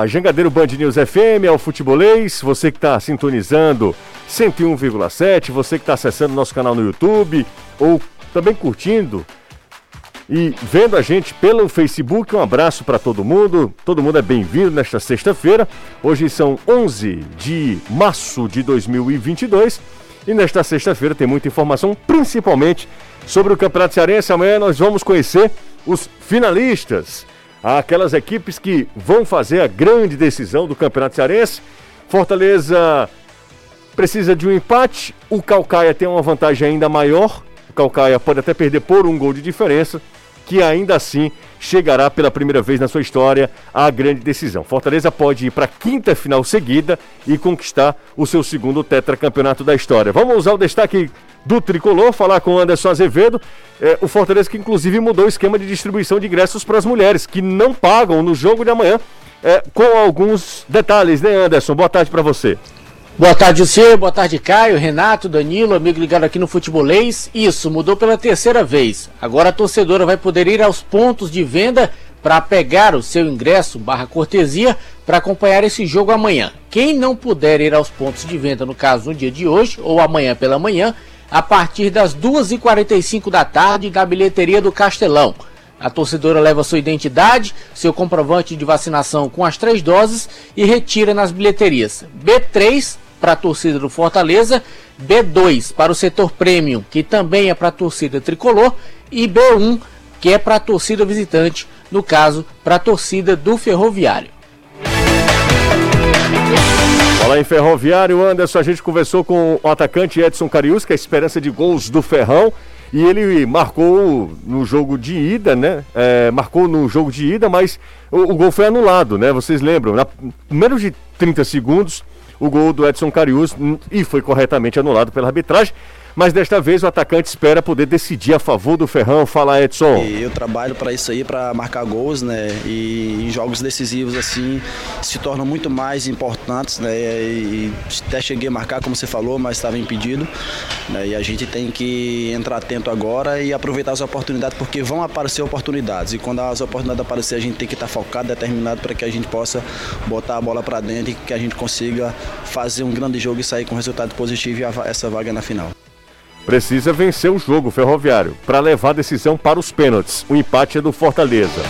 a Jangadeiro Band News FM, ao Futebolês, você que está sintonizando 101,7, você que está acessando nosso canal no YouTube ou também curtindo e vendo a gente pelo Facebook. Um abraço para todo mundo. Todo mundo é bem-vindo nesta sexta-feira. Hoje são 11 de março de 2022 e nesta sexta-feira tem muita informação, principalmente sobre o Campeonato Cearense. Amanhã nós vamos conhecer os finalistas aquelas equipes que vão fazer a grande decisão do Campeonato Cearense. Fortaleza precisa de um empate, o Calcaia tem uma vantagem ainda maior. O Calcaia pode até perder por um gol de diferença, que ainda assim chegará pela primeira vez na sua história à grande decisão. Fortaleza pode ir para a quinta final seguida e conquistar o seu segundo tetracampeonato da história. Vamos usar o destaque do Tricolor, falar com Anderson Azevedo, é, o Fortaleza que inclusive mudou o esquema de distribuição de ingressos para as mulheres, que não pagam no jogo de amanhã, é, com alguns detalhes, né Anderson? Boa tarde para você. Boa tarde, você, boa tarde, Caio, Renato, Danilo, amigo ligado aqui no Futebolês. Isso, mudou pela terceira vez. Agora a torcedora vai poder ir aos pontos de venda para pegar o seu ingresso barra cortesia para acompanhar esse jogo amanhã. Quem não puder ir aos pontos de venda, no caso no dia de hoje ou amanhã pela manhã, a partir das 2h45 da tarde na bilheteria do Castelão. A torcedora leva sua identidade, seu comprovante de vacinação com as três doses e retira nas bilheterias. B3 para a torcida do Fortaleza, B2 para o setor premium, que também é para a torcida tricolor, e B1 que é para a torcida visitante, no caso, para a torcida do Ferroviário. Fala em Ferroviário, Anderson, a gente conversou com o atacante Edson Carius, que é a esperança de gols do Ferrão. E ele marcou no jogo de ida, né? É, marcou no jogo de ida, mas o, o, gol foi anulado, né? Vocês lembram? Na menos de 30 segundos, o gol do Edson Carius e foi corretamente anulado pela arbitragem mas desta vez o atacante espera poder decidir a favor do Ferrão. Fala, Edson. Eu trabalho para isso aí, para marcar gols, né? E em jogos decisivos assim se tornam muito mais importantes, né? E até cheguei a marcar, como você falou, mas estava impedido. Né? E a gente tem que entrar atento agora e aproveitar as oportunidades, porque vão aparecer oportunidades. E quando as oportunidades aparecerem, a gente tem que estar focado, determinado para que a gente possa botar a bola para dentro e que a gente consiga fazer um grande jogo e sair com resultado positivo e essa vaga na final precisa vencer o jogo ferroviário para levar a decisão para os pênaltis. O empate é do Fortaleza.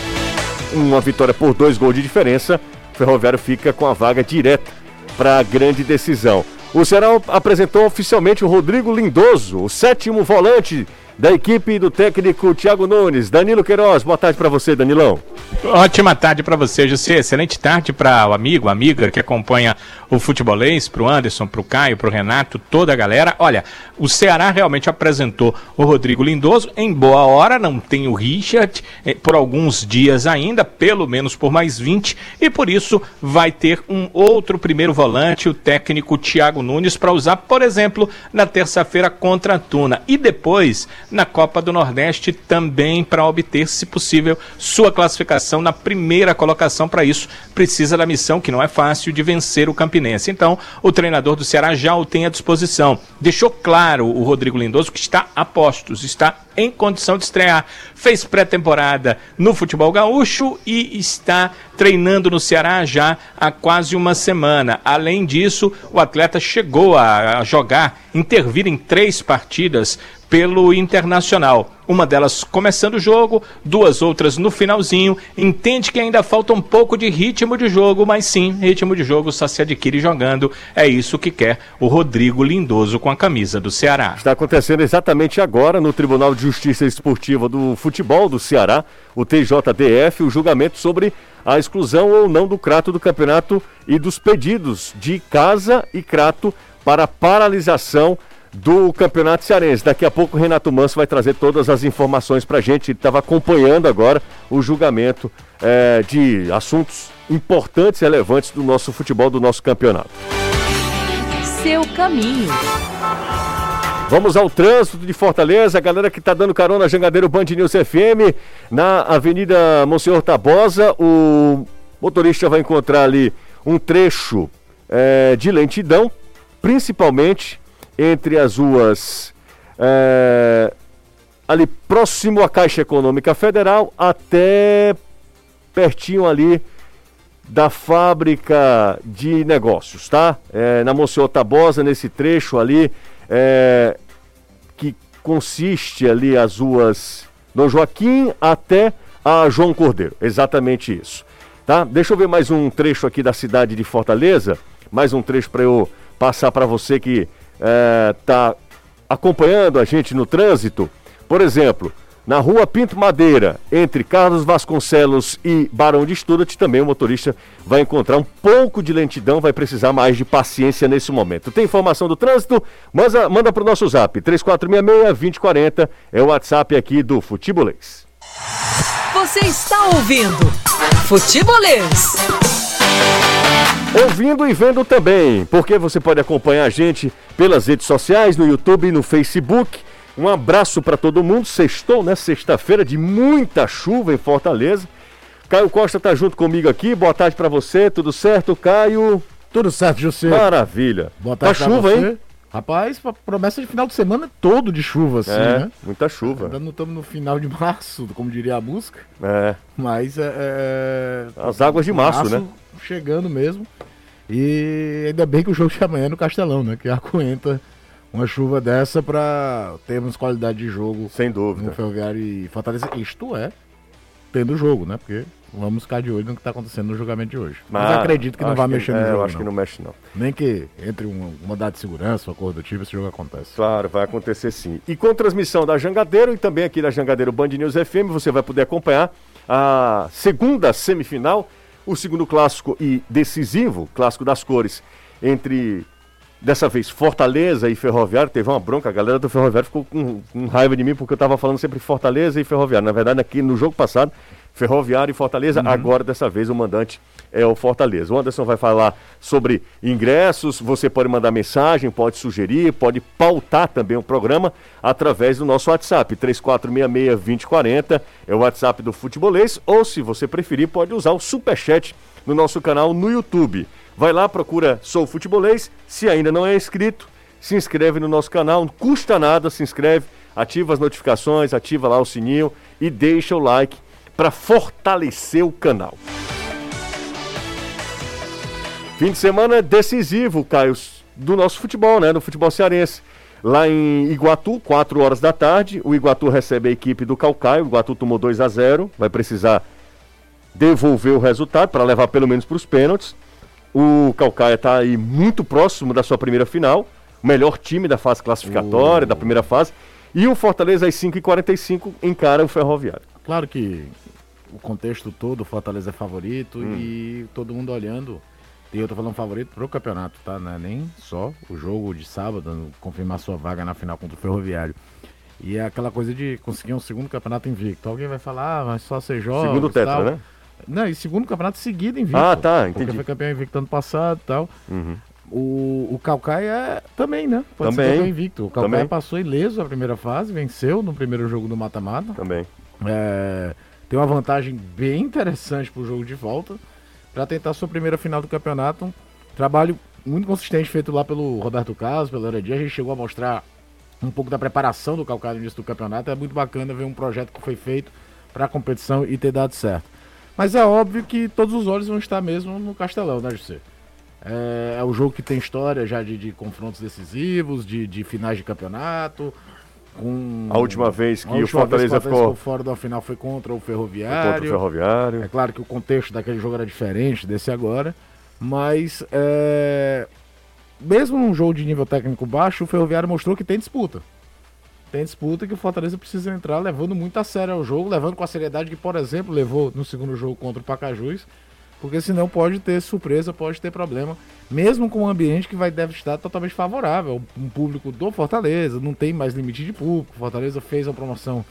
Uma vitória por dois gols de diferença, o Ferroviário fica com a vaga direta para a grande decisão. O Ceará apresentou oficialmente o Rodrigo Lindoso, o sétimo volante da equipe do técnico Thiago Nunes. Danilo Queiroz, boa tarde para você, Danilão. Ótima tarde para você, José. Excelente tarde para o amigo, amiga que acompanha o futebolês, para o Anderson, para o Caio, para o Renato, toda a galera. Olha, o Ceará realmente apresentou o Rodrigo Lindoso em boa hora, não tem o Richard eh, por alguns dias ainda, pelo menos por mais 20, e por isso vai ter um outro primeiro volante, o técnico Thiago Nunes, para usar, por exemplo, na terça-feira contra a Tuna. E depois na Copa do Nordeste também para obter, se possível, sua classificação na primeira colocação. Para isso, precisa da missão, que não é fácil, de vencer o Campinense. Então, o treinador do Ceará já o tem à disposição. Deixou claro o Rodrigo Lindoso que está a postos, está em condição de estrear. Fez pré-temporada no futebol gaúcho e está treinando no Ceará já há quase uma semana. Além disso, o atleta chegou a jogar, intervir em três partidas pelo Internacional. Uma delas começando o jogo, duas outras no finalzinho. Entende que ainda falta um pouco de ritmo de jogo, mas sim, ritmo de jogo só se adquire jogando. É isso que quer o Rodrigo Lindoso com a camisa do Ceará. Está acontecendo exatamente agora no Tribunal de Justiça Esportiva do Futebol do Ceará, o TJDF, o julgamento sobre a exclusão ou não do Crato do campeonato e dos pedidos de Casa e Crato para paralisação do Campeonato Cearense. Daqui a pouco o Renato Manso vai trazer todas as informações para a gente. Ele estava acompanhando agora o julgamento é, de assuntos importantes e relevantes do nosso futebol, do nosso campeonato. Seu caminho. Vamos ao trânsito de Fortaleza, a galera que está dando carona Jangadeiro Band News FM, na Avenida Monsenhor Tabosa, o motorista vai encontrar ali um trecho é, de lentidão, principalmente entre as ruas é, ali próximo à Caixa Econômica Federal até pertinho ali da fábrica de negócios, tá? É, na Monsenhor Tabosa, nesse trecho ali, é, que consiste ali as ruas Dom Joaquim até a João Cordeiro. Exatamente isso. Tá? Deixa eu ver mais um trecho aqui da cidade de Fortaleza, mais um trecho para eu passar para você que está acompanhando a gente no trânsito. Por exemplo, na rua Pinto Madeira, entre Carlos Vasconcelos e Barão de Studat, também o motorista vai encontrar um pouco de lentidão, vai precisar mais de paciência nesse momento. Tem informação do trânsito? Manda, manda para o nosso zap, 3466-2040, é o WhatsApp aqui do Futebolês. Você está ouvindo Futebolês. Ouvindo e vendo também, porque você pode acompanhar a gente pelas redes sociais, no YouTube e no Facebook. Um abraço para todo mundo. Sextou, né? Sexta-feira de muita chuva em Fortaleza. Caio Costa tá junto comigo aqui. Boa tarde para você. Tudo certo, Caio? Tudo certo, José. Maravilha. Boa tarde tá chuva, você. hein? Rapaz, promessa de final de semana todo de chuva, assim, é, né? muita chuva. Ainda não estamos no final de março, como diria a música. É. Mas é. é As águas de março, março, né? Chegando mesmo. E ainda bem que o jogo de amanhã é no Castelão, né? Que aguenta uma chuva dessa para termos qualidade de jogo. Sem dúvida. No Ferroviário e Fortaleza. Isto é, tendo jogo, né? Porque vamos ficar de olho no que está acontecendo no julgamento de hoje. Mas, Mas acredito que não vai que, mexer no é, jogo. Eu acho não. que não mexe, não. Nem que entre uma, uma data de segurança, uma cor do tipo, esse jogo acontece. Claro, vai acontecer sim. E com transmissão da Jangadeiro e também aqui da Jangadeiro Band News FM, você vai poder acompanhar a segunda semifinal, o segundo clássico e decisivo, clássico das cores, entre dessa vez Fortaleza e Ferroviário, teve uma bronca, a galera do Ferroviário ficou com, com raiva de mim porque eu estava falando sempre Fortaleza e Ferroviário. Na verdade, aqui no jogo passado, Ferroviário e Fortaleza, uhum. agora dessa vez o mandante é o Fortaleza. O Anderson vai falar sobre ingressos, você pode mandar mensagem, pode sugerir, pode pautar também o programa através do nosso WhatsApp, 3466-2040, é o WhatsApp do Futebolês, ou se você preferir, pode usar o Superchat no nosso canal no YouTube. Vai lá, procura Sou Futebolês. Se ainda não é inscrito, se inscreve no nosso canal. Não custa nada, se inscreve, ativa as notificações, ativa lá o sininho e deixa o like para fortalecer o canal. Fim de semana decisivo, Caio, do nosso futebol, né? Do futebol cearense. Lá em Iguatu, 4 horas da tarde, o Iguatu recebe a equipe do Calcaio. O Iguatu tomou 2 a 0 vai precisar devolver o resultado para levar pelo menos para os pênaltis. O Calcaia está aí muito próximo da sua primeira final, o melhor time da fase classificatória, da primeira fase. E o Fortaleza às 5h45 encara o Ferroviário. Claro que o contexto todo, o Fortaleza é favorito hum. e todo mundo olhando. E eu tô falando favorito pro campeonato, tá? Não é nem só o jogo de sábado, confirmar sua vaga na final contra o Ferroviário. E é aquela coisa de conseguir um segundo campeonato invicto. Alguém vai falar, ah, mas só ser jogos Segundo tetra, tal. né? Não, e segundo campeonato seguido invicto. Ah, tá, entendi. Porque foi campeão invicto ano passado e tal. Uhum. O, o Calcaia é, também, né? Pode também. ser campeão invicto. O Calcaia também. passou ileso a primeira fase, venceu no primeiro jogo do mata-mata. Também. É, tem uma vantagem bem interessante pro jogo de volta para tentar sua primeira final do campeonato. Um trabalho muito consistente feito lá pelo Roberto Carlos, pelo Heredia. A gente chegou a mostrar um pouco da preparação do Calcaia no início do campeonato. É muito bacana ver um projeto que foi feito para a competição e ter dado certo. Mas é óbvio que todos os olhos vão estar mesmo no Castelão, né, José? É, é o jogo que tem história já de, de confrontos decisivos, de, de, finais de campeonato. Com... A última vez que última o Fortaleza, vez, ficou... ficou fora da final foi contra o Ferroviário. Contra o Ferroviário. É claro que o contexto daquele jogo era diferente desse agora, mas é... mesmo num jogo de nível técnico baixo, o Ferroviário mostrou que tem disputa tem disputa que o Fortaleza precisa entrar levando muito a sério o jogo, levando com a seriedade que, por exemplo, levou no segundo jogo contra o Pacajus, porque senão pode ter surpresa, pode ter problema, mesmo com um ambiente que vai deve estar totalmente favorável, um público do Fortaleza, não tem mais limite de público, Fortaleza fez uma promoção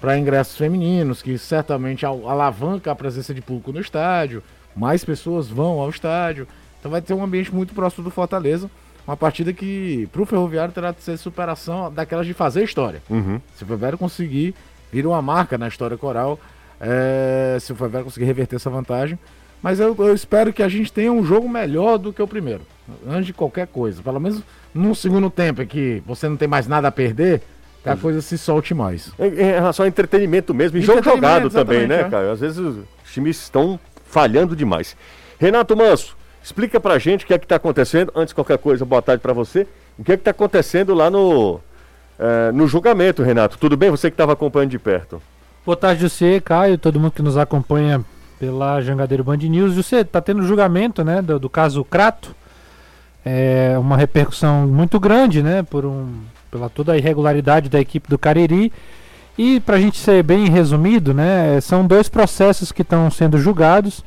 para ingressos femininos, que certamente alavanca a presença de público no estádio, mais pessoas vão ao estádio, então vai ter um ambiente muito próximo do Fortaleza, uma partida que para o Ferroviário terá de ser superação daquelas de fazer história. Uhum. Se o Ferroviário conseguir, vira uma marca na história coral, é, se o Ferroviário conseguir reverter essa vantagem. Mas eu, eu, espero que a gente tenha um jogo melhor do que o primeiro, antes de qualquer coisa. Pelo menos no segundo tempo, em que você não tem mais nada a perder, que a uhum. coisa se solte mais. Em, em relação ao entretenimento mesmo, e jogo jogado também, né, é. cara? Às vezes os times estão falhando demais. Renato Manso, explica pra gente o que é que tá acontecendo. Antes de qualquer coisa, boa tarde pra você. O que é que tá acontecendo lá no, eh, no julgamento, Renato? Tudo bem? Você que estava acompanhando de perto. Boa tarde, José, Caio, todo mundo que nos acompanha pela Jangadeiro Band News. José, tá tendo julgamento, né, do, do caso Crato. É uma repercussão muito grande, né, por um, pela toda a irregularidade da equipe do Cariri. E para a gente ser bem resumido, né, são dois processos que estão sendo julgados.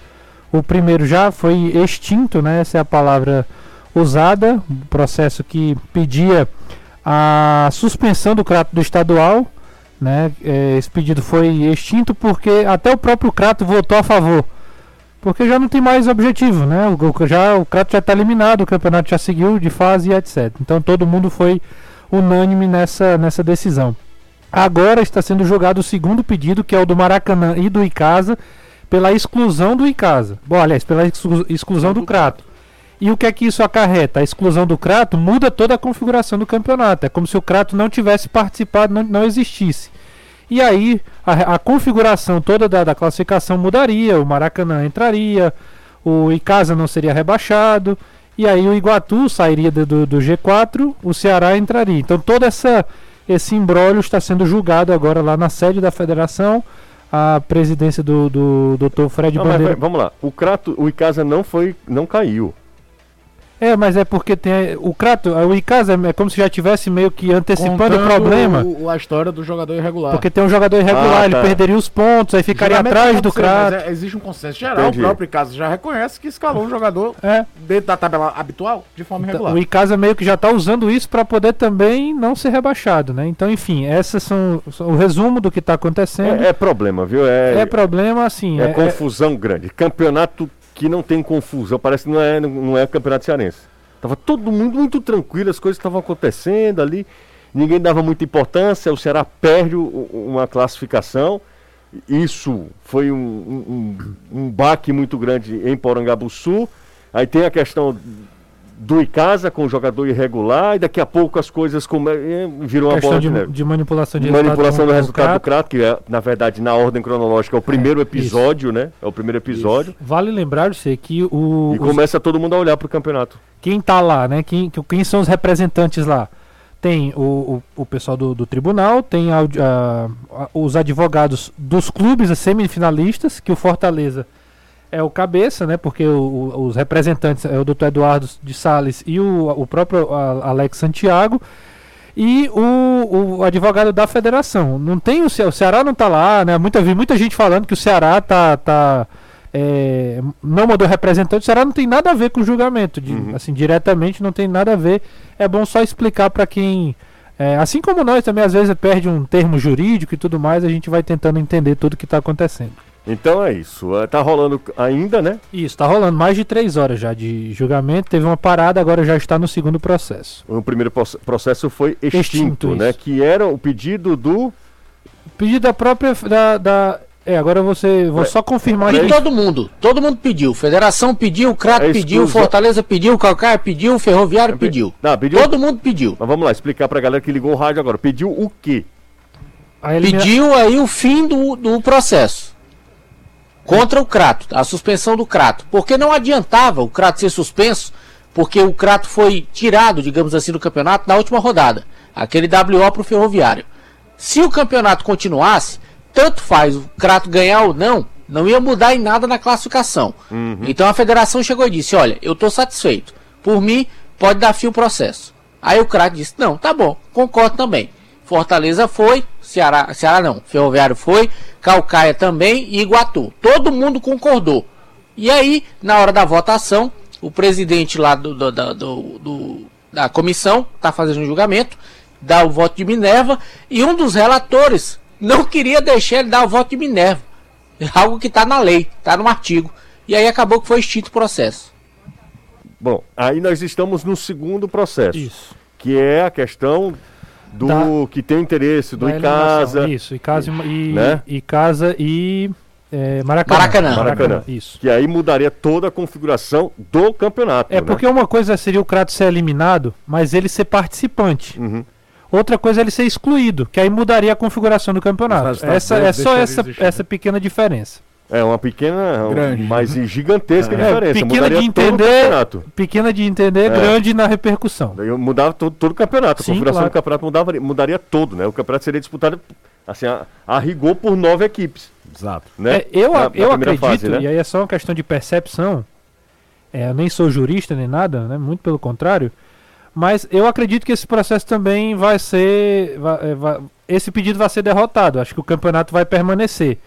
O primeiro já foi extinto, né, essa é a palavra usada, um processo que pedia a suspensão do Crato do estadual. Né, é, esse pedido foi extinto porque até o próprio Crato votou a favor. Porque já não tem mais objetivo, né? O, já, o Crato já está eliminado, o campeonato já seguiu de fase e etc. Então todo mundo foi unânime nessa, nessa decisão. Agora está sendo julgado o segundo pedido, que é o do Maracanã e do Icasa, pela exclusão do Icasa. Bom, aliás, pela exclu- exclusão do Crato. E o que é que isso acarreta? A exclusão do Crato muda toda a configuração do campeonato. É como se o Crato não tivesse participado, não, não existisse. E aí a, a configuração toda da, da classificação mudaria, o Maracanã entraria, o Icasa não seria rebaixado, e aí o Iguatu sairia do, do, do G4, o Ceará entraria. Então todo essa, esse imbróglio está sendo julgado agora lá na sede da federação. A presidência do, do Dr. Fred Não, mas Bandeira. vai- vamos lá. O Crato, o Icasa não foi, não caiu. É, mas é porque tem o Crato, o Icasa é como se já tivesse meio que antecipando o Contando problema. o- a história do jogador irregular. Porque tem um jogador irregular, Ah, ele tá. perderia os pontos, aí ficaria Geralmente atrás do Crato. é- existe um consenso geral, Entendi. o próprio caso já reconhece que escalou um jogador É. dentro da tabela habitual de forma Então, irregular. o Icasa meio que já está usando isso para poder também não ser rebaixado, né? Então, enfim, essas são, são o resumo do que está acontecendo. É, é problema, viu? É, É, problema, assim. é é- é- confusão grande. Campeonato que não tem confusão, parece que não é, não é campeonato cearense. Tava todo mundo muito tranquilo, as coisas estavam acontecendo ali, ninguém dava muita importância, o Ceará perde uma classificação. Isso foi um, um- um baque muito grande em Porangabuçu. Aí tem a questão do Icasa com o jogador irregular, e daqui a pouco as coisas come... eh, virou uma questão bola de, neve de manipulação de manipulação do resultado do Crato. Que é, na verdade, na ordem cronológica, é o primeiro É, episódio, né? É o primeiro episódio. Vale lembrar, você que o, E os- começa todo mundo a olhar pro campeonato. quem tá lá, né? Quem, que- quem são os representantes lá? Tem o, o, o pessoal do, do tribunal, tem a- a- a- os advogados dos clubes semifinalistas, que o Fortaleza é o cabeça, né? Porque o- o- os representantes é o Dr. Eduardo de Sales e o, o próprio Alex Santiago. E o, o advogado da federação. Não tem o, Ce- o Ceará não tá lá, né? Muita, vi muita gente falando que o Ceará tá, tá é, não mandou representante, o Ceará não tem nada a ver com o julgamento, de- assim, diretamente não tem nada a ver. É bom só explicar para quem, é, assim como nós também às vezes perde um termo jurídico e tudo mais, a gente vai tentando entender tudo que está acontecendo. Então é isso. Eh, Tá rolando ainda, né? Isso, tá rolando mais de três horas já de julgamento, teve uma parada, agora já está no segundo processo. O primeiro proce- processo foi extinto, Extinto, né? isso. Que era o pedido do. Pedido da própria. Da, da- é, agora você. Vou só confirmar E aqui. todo mundo, todo mundo pediu. Federação pediu, o Crato É pediu. Fortaleza pediu, o Calcaia pediu, o Ferroviário pediu. Não, pediu. Todo mundo pediu. Mas vamos lá, explicar pra galera que ligou o rádio agora. Pediu o quê? elimina- Pediu aí o fim do, do processo. Contra o Crato, a suspensão do Crato. Porque não adiantava o Crato ser suspenso, porque o Crato foi tirado, digamos assim, do campeonato na última rodada. Aquele WO pro Ferroviário. Se o campeonato continuasse, tanto faz o Crato ganhar ou não, não ia mudar em nada na classificação. Então a federação chegou e disse: Olha, eu estou satisfeito. Por mim, pode dar fim o processo. Aí o Crato disse: Não, tá bom, concordo também. Fortaleza foi, Ceará, Ceará não, Ferroviário foi, Calcaia também e Iguatu. Todo mundo concordou. E aí, na hora da votação, o presidente lá do, do- da- do- do- da comissão está fazendo um julgamento, dá o voto de Minerva, e um dos relatores não queria deixar ele dar o voto de Minerva. Algo que está na lei, está no artigo. E aí acabou que foi extinto o processo. Bom, aí nós estamos no segundo processo. Isso. Que é a questão do Da- que tem interesse do. Icasa. Isso, Icasa e, Né? Icasa e é, Maracanã. Maracanã. Maracanã. Isso. Que aí mudaria toda a configuração do campeonato. É né? porque uma coisa seria o Crato ser eliminado, mas ele ser participante. Uhum. Outra coisa é ele ser excluído, que aí mudaria a configuração do campeonato. Essa, dele é só essa, existir, essa pequena diferença. É uma pequena, Grande. mas gigantesca É, diferença. pequena Mudaria de todo o entender, campeonato. pequena de entender, É. grande na repercussão. Daí mudava todo, todo o campeonato. A Sim, configuração claro. do campeonato mudava, mudaria todo, né? O campeonato seria disputado assim, a, a rigor por nove equipes. Exato. Né? É, eu Na- na eu primeira acredito, fase, né? e aí é só uma questão de percepção. É, eu nem sou jurista nem nada, né? Muito pelo contrário. Mas eu acredito que esse processo também vai ser. vai- é, vai- esse pedido vai ser derrotado. Acho que o campeonato vai permanecer.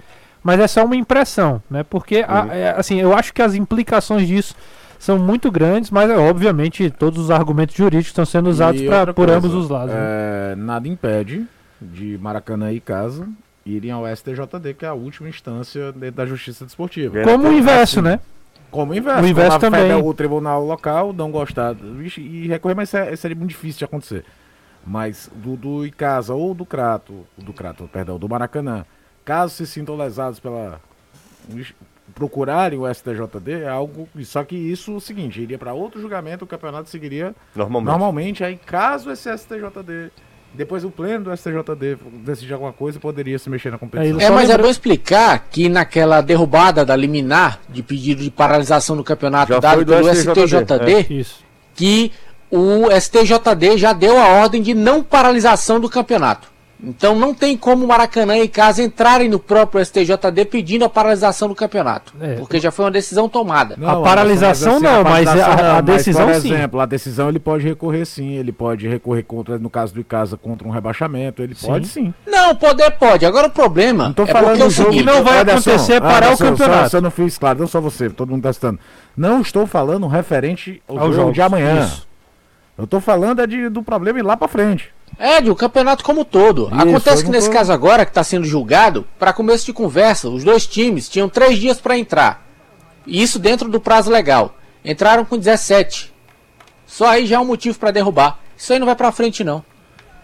Mas é só uma impressão, né? Porque, a- Uhum. é, assim, eu acho que as implicações disso são muito grandes, mas é, obviamente todos os argumentos jurídicos estão sendo usados pra, por coisa, ambos os lados. né? é, nada impede de Maracanã e Casa irem ao STJD, que é a última instância dentro da Justiça Desportiva. É, Como o inverso, assim, né? Como o inverso. O inverso a também. O tribunal local não gostar e recorrer, mas isso é- seria muito difícil de acontecer. Mas do, do Icasa ou do Crato, do Crato, perdão, do Maracanã, caso se sintam lesados pela procurarem o STJD, é algo. Só que isso é o seguinte, iria para outro julgamento, o campeonato seguiria Normalmente. normalmente. Aí, caso esse STJD, depois o pleno do STJD decidir alguma coisa, poderia se mexer na competição. É, Só mas é bom explicar que naquela derrubada da liminar de pedido de paralisação do campeonato Já dado pelo STJD, STJD, Isso. que o STJD já deu a ordem de não paralisação do campeonato. Então não tem como Maracanã e Casa entrarem no próprio STJD pedindo a paralisação do campeonato. É. Porque já foi uma decisão tomada. Não, A Anderson, paralisação não, mas paralisação a- decisão mas, sim. por exemplo, a decisão ele pode recorrer sim, ele pode recorrer contra, no caso do Icasa, contra um rebaixamento, ele Sim. pode sim. Não, poder pode. Agora o problema Não tô é falando porque é o do jogo seguinte, não vai Anderson, acontecer parar o campeonato. Só, só não fiz claro, não só você, todo mundo tá citando. Não estou falando referente ao, Aos jogo de amanhã. Isso. Eu tô falando é de, do problema ir lá pra frente. É, de o campeonato como todo. Isso, Acontece que nesse caso agora, que está sendo julgado, para começo de conversa, os dois times tinham três dias para entrar. E Isso dentro do prazo legal. Entraram com 17. Só aí já é um motivo para derrubar. Isso aí não vai para frente, não.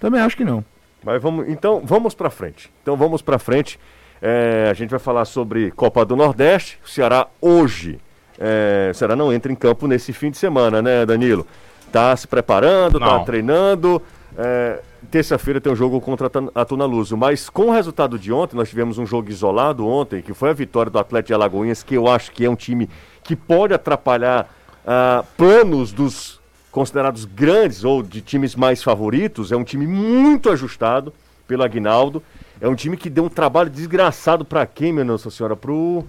Também acho que não. Mas vamos, então vamos para frente. Então vamos para frente. É, a gente vai falar sobre Copa do Nordeste. O Ceará hoje. é, o Ceará não entra em campo nesse fim de semana, né, Danilo? Tá se preparando, tá Não. treinando. É, Terça-feira tem um jogo contra a Tuna Luso. Mas com o resultado de ontem, nós tivemos um jogo isolado ontem, que foi a vitória do Atlético de Alagoinhas, que eu acho que é um time que pode atrapalhar ah, planos dos considerados grandes ou de times mais favoritos. É um time muito ajustado pelo Aguinaldo. É um time que deu um trabalho desgraçado para quem, minha Nossa Senhora? Pro,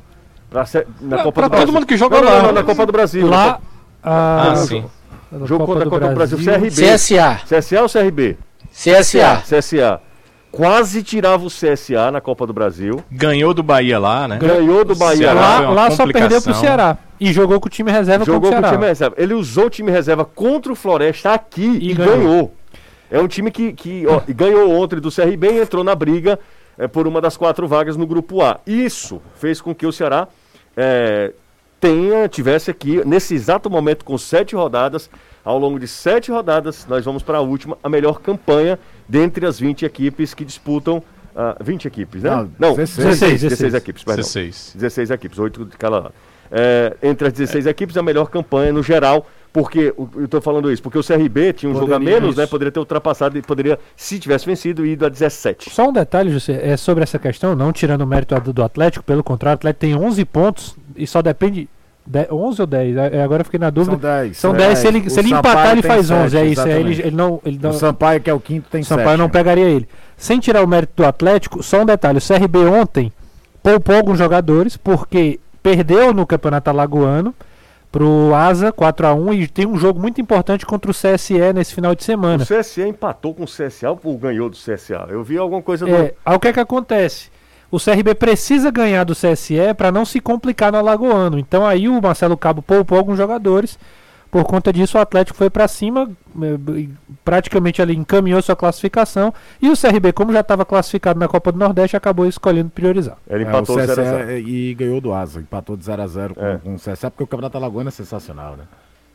pra, na Copa pra do todo Brasil. mundo que jogou Não, lá. não, na Copa do Brasil. Lá. Copa- a- Ah, sim. Jogo contra a Copa do Brasil, CRB. CSA. CSA ou CRB? CSA. CSA. Quase tirava o CSA na Copa do Brasil. Ganhou do Bahia lá, né? Ganhou do Bahia Ceará lá. Lá, só perdeu pro. Ceará. E jogou com o time reserva Jogou contra com o o Ceará. time reserva. Ele usou o time reserva contra o Floresta aqui e, E ganhou. ganhou. É um time que, que ó, ganhou ontem do CRB e entrou na briga é, por uma das quatro vagas no grupo A. Isso fez com que o Ceará é, tenha, tivesse aqui, nesse exato momento, com sete rodadas, ao longo de sete rodadas, nós vamos para a última, a melhor campanha dentre as 20 equipes que disputam. ah, 20 equipes, né? Não, 16, 16, 16 equipes, perdão. 16. 16 equipes, 8 de cada lado. É, entre as 16 equipes, a melhor campanha no geral, porque eu estou falando isso, porque o CRB tinha um jogo a menos, né? Poderia ter ultrapassado e poderia, se tivesse vencido, ido a 17. Só um detalhe, José, é sobre essa questão, não tirando o mérito do do Atlético, pelo contrário, o Atlético tem 11 pontos e só depende. De, 11 ou 10? É, Agora eu fiquei na dúvida. São 10. São 10. Se ele, se ele empatar, ele faz 11. sete, é isso. é, ele, ele não. Ele não O Sampaio, que é o quinto, tem o Sampaio não sete. pegaria ele. Sem tirar o mérito do Atlético, só um detalhe: o CRB ontem poupou alguns jogadores porque perdeu no Campeonato Alagoano pro Asa 4x1 e tem um jogo muito importante contra o CSE nesse final de semana. O CSA empatou com o CSA ou ganhou do CSA? Eu vi alguma coisa do. É, aí o que é que acontece? O CRB precisa ganhar do CSE para não se complicar no Alagoano. Então aí o Marcelo Cabo poupou alguns jogadores. Por conta disso, o Atlético foi para cima, eh, praticamente ali encaminhou sua classificação. E o CRB, como já estava classificado na Copa do Nordeste, acabou escolhendo priorizar. Ele É, o empatou CSE 0x0. e ganhou do Asa. Empatou de 0x0 com, É. com o CSE, porque o Campeonato Alagoano é sensacional, né?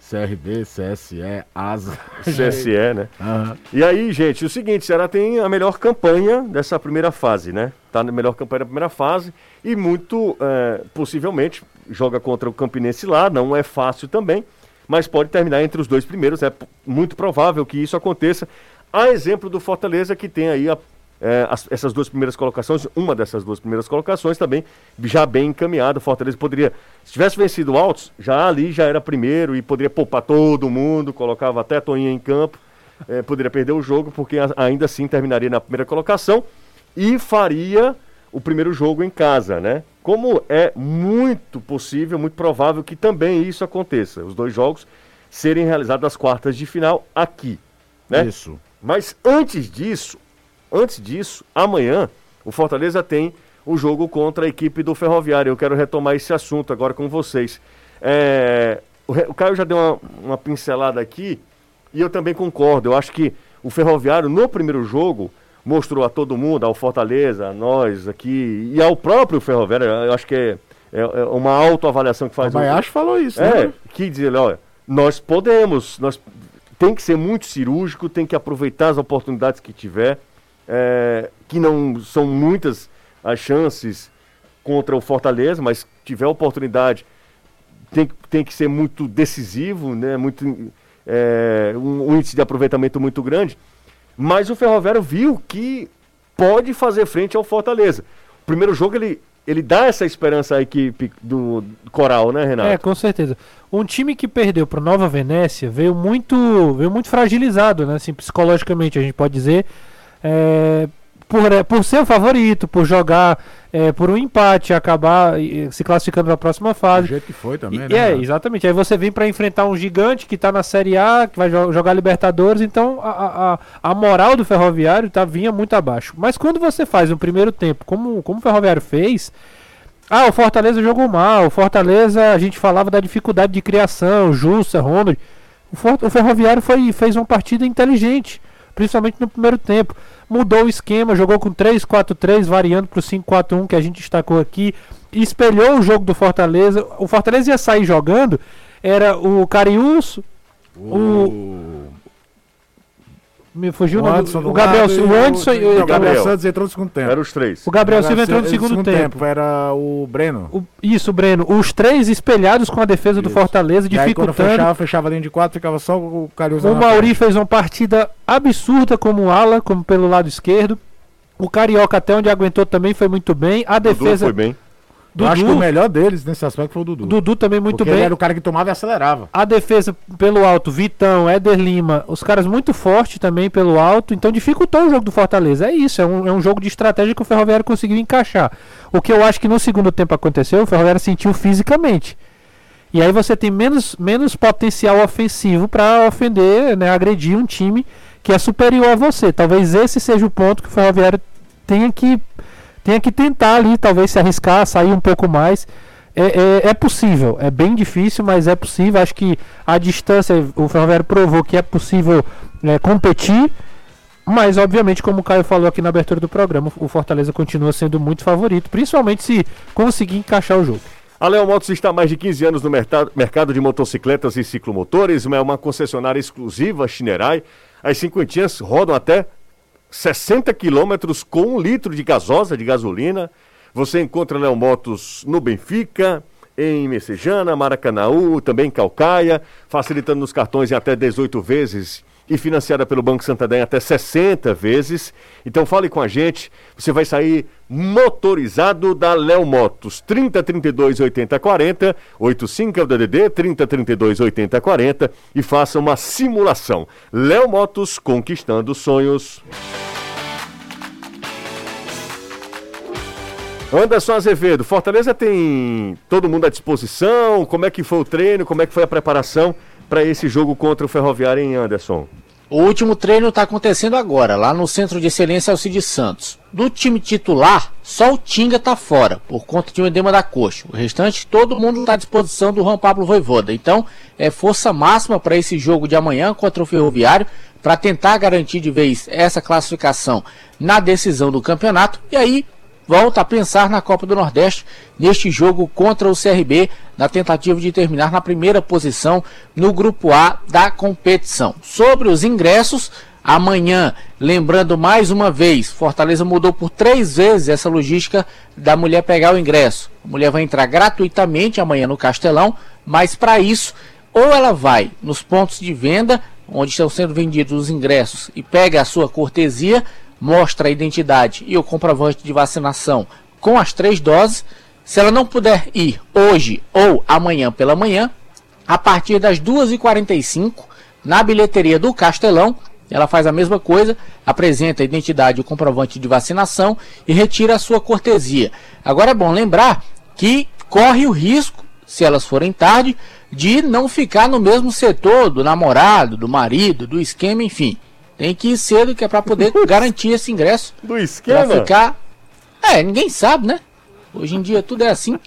CRB, CSE, Asa. CSE, né? Aham. E aí, gente, o seguinte, o Ceará tem a melhor campanha dessa primeira fase, né? Tá na melhor campanha da primeira fase e muito é, possivelmente joga contra o Campinense lá, não é fácil também, mas pode terminar entre os dois primeiros, é muito provável que isso aconteça. A exemplo do Fortaleza que tem aí a é, as- essas duas primeiras colocações, uma dessas duas primeiras colocações também já bem encaminhado. O Fortaleza poderia, se tivesse vencido o Altos, já ali já era primeiro e poderia poupar todo mundo, colocava até a Toinha em campo, é, poderia perder o jogo, porque a- ainda assim terminaria na primeira colocação e faria o primeiro jogo em casa, né? Como é muito possível, muito provável que também isso aconteça, os dois jogos serem realizados nas quartas de final aqui, né? Isso. Mas antes disso, antes disso, amanhã o Fortaleza tem o jogo contra a equipe do Ferroviário. Eu quero retomar esse assunto agora com vocês. É, o, Caio já deu uma, uma pincelada aqui e eu também concordo. Eu acho que o Ferroviário no primeiro jogo mostrou a todo mundo, ao Fortaleza, a nós aqui e ao próprio Ferroviário. Eu acho que é, é- é uma autoavaliação que O faz o- Bayashi falou isso, é, né? que dizer, olha, nós podemos, nós tem que ser muito cirúrgico, tem que aproveitar as oportunidades que tiver, é, que não são muitas as chances contra o Fortaleza, mas tiver oportunidade, tem, tem que ser muito decisivo, né? Muito, é, um, um índice de aproveitamento muito grande. Mas o Ferroviário viu que pode fazer frente ao Fortaleza. O primeiro jogo ele, ele dá essa esperança à equipe do Coral, né, Renato? É, com certeza. Um time que perdeu pro Nova Venécia veio muito, veio muito fragilizado, né? Assim, psicologicamente, a gente pode dizer. É, por, é, por ser o favorito, por jogar é, por um empate, acabar se classificando na próxima Do fase. jeito que foi também, E- né? é, exatamente. Aí você vem pra enfrentar um gigante que tá na Série A, que vai jo- jogar Libertadores, então a, a, a- a moral do Ferroviário tá, vinha muito abaixo. Mas quando você faz um primeiro tempo, como, como o Ferroviário fez, ah, o Fortaleza jogou mal, o Fortaleza, a gente falava da dificuldade de criação, Jussa, Ronald. O, o Ferroviário foi, fez uma partida inteligente, principalmente no primeiro tempo. Mudou o esquema, jogou com 3-4-3, variando para o 5-4-1 que a gente destacou aqui. Espelhou o jogo do Fortaleza. O Fortaleza ia sair jogando, era o Carius, o- me fugiu o O nome, Anderson do o Gabriel, e o Anderson e o o Gabriel. Santos entrou no segundo tempo. Eram os três. o Gabriel Silva entrou no Era- segundo tempo. Era o Breno. O- isso, Breno. Os três espelhados com a defesa do Isso. Fortaleza, E aí quando dificultando. fechava, fechava a linha de quatro, ficava só o Carius O Mauri fez uma partida absurda como ala, como pelo lado esquerdo. O Carioca, até onde aguentou, também foi muito bem. A Dudu defesa. foi bem. Eu acho que o Dudu, melhor deles nesse aspecto foi o Dudu. Dudu também muito Porque bem. ele era o cara que tomava e acelerava. A defesa pelo alto, Vitão, Éder Lima, os caras muito fortes também pelo alto, então dificultou o jogo do Fortaleza. É isso, é um, é um jogo de estratégia que o Ferroviário conseguiu encaixar. O que eu acho que no segundo tempo aconteceu, o Ferroviário sentiu fisicamente. E aí você tem menos, menos potencial ofensivo para ofender, né, agredir um time que é superior a você. Talvez esse seja o ponto que o Ferroviário tenha que, tenha que tentar ali, talvez se arriscar, sair um pouco mais. É, é, é possível, é bem difícil, mas é possível. Acho que a distância, o Ferroviário provou que é possível é, competir. Mas, obviamente, como o Caio falou aqui na abertura do programa, o Fortaleza continua sendo muito favorito, principalmente se conseguir encaixar o jogo. A Leão Motos está há mais de 15 anos no mercado, mercado de motocicletas e ciclomotores, é uma concessionária exclusiva Chinerai. As cinquentinhas rodam até 60 quilômetros com um litro de gasosa, de gasolina. Você encontra Leão Motos no Benfica, em Messejana, Maracanaú, também em Calcaia, facilitando nos cartões em até 18 vezes e financiada pelo Banco Santander até 60 vezes. Então fale com a gente, você vai sair motorizado da Léo Motos, 30 32 80 40, 85 é o DDD, 30 32 80 40 e faça uma simulação. Léo Motos conquistando sonhos. Anderson Azevedo, Fortaleza tem todo mundo à disposição? Como é que foi o treino? Como é que foi a preparação para esse jogo contra o Ferroviário em Anderson? O último treino está acontecendo agora, lá no Centro de Excelência Alcides Santos. Do time titular, só o Tinga está fora, por conta de um edema da coxa. O restante, todo mundo está à disposição do Juan Pablo Voivoda. Então, é força máxima para esse jogo de amanhã contra o Ferroviário, para tentar garantir de vez essa classificação na decisão do campeonato. E aí, volta a pensar na Copa do Nordeste neste jogo contra o CRB, na tentativa de terminar na primeira posição no grupo A da competição. Sobre os ingressos, amanhã, lembrando mais uma vez, Fortaleza mudou por três vezes essa logística da mulher pegar o ingresso. A mulher vai entrar gratuitamente amanhã no Castelão, mas para isso, ou ela vai nos pontos de venda, onde estão sendo vendidos os ingressos, e pega a sua cortesia, mostra a identidade e o comprovante de vacinação com as três doses. Se ela não puder ir hoje ou amanhã pela manhã, a partir das 2h45, na bilheteria do Castelão, ela faz a mesma coisa, apresenta a identidade e o comprovante de vacinação e retira a sua cortesia. Agora é bom lembrar que corre o risco, se elas forem tarde, de não ficar no mesmo setor do namorado, do marido, do esquema, enfim. Tem que ir cedo que é para poder garantir esse ingresso. Do esquema? Pra ficar. É, ninguém sabe, né? Hoje em dia tudo é assim.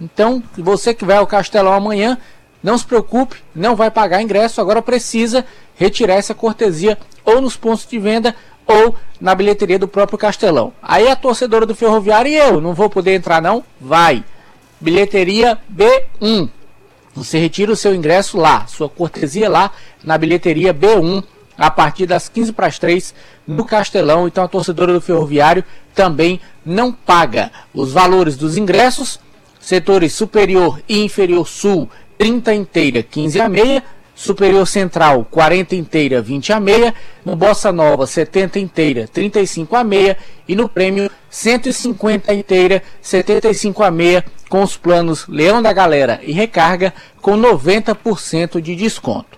Então, você que vai ao Castelão amanhã, não se preocupe, não vai pagar ingresso, agora precisa retirar essa cortesia ou nos pontos de venda ou na bilheteria do próprio Castelão. Aí a torcedora do Ferroviário e eu, não vou poder entrar não? Vai. Bilheteria B1. Você retira o seu ingresso lá, sua cortesia lá na bilheteria B1 a partir das 15 para as 3 no Castelão. Então a torcedora do Ferroviário também não paga. Os valores dos ingressos, setores superior e inferior sul, 30 inteira, 15 a meia. Superior Central, 40 inteira, 20 a meia. No Bossa Nova, 70 inteira, 35 a meia. E no Prêmio, 150 inteira, 75 a meia. Com os planos Leão da Galera e Recarga, com 90% de desconto.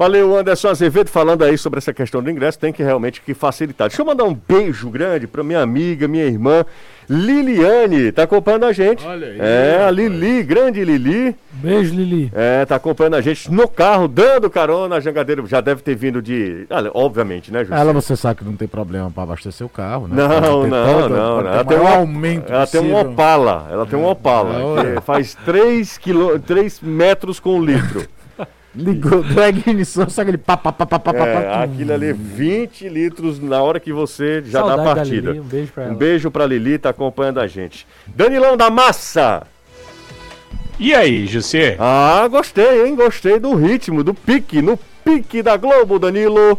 Valeu, Anderson Azevedo, falando aí sobre essa questão do ingresso, tem que realmente que facilitar. Deixa eu mandar um beijo grande para minha amiga, minha irmã, Liliane, tá acompanhando a gente. Olha aí, É, a Lili, grande Lili, Beijo, Lili. é, tá acompanhando a gente no carro, dando carona, a jangadeiro já deve ter vindo de, olha, obviamente, né, José? Ela você sabe que não tem problema para abastecer o carro, né? Não, não, não, todo- Ela tem um aumento Ela tem um possível. Opala, ela tem um Opala, olha. que faz 3, quilô, 3 metros com litro. Ligou, drag iniciou, só aquele pá, pá, pá, pá, pá, É, pá. aquilo ali, 20 litros na hora que você já Saudade dá da partida. Lili, um beijo pra ela. Um beijo pra Lili, tá acompanhando a gente. Danilão da Massa! E aí, José? Ah, gostei, hein? Gostei do ritmo, do pique, no pique da Globo, Danilo.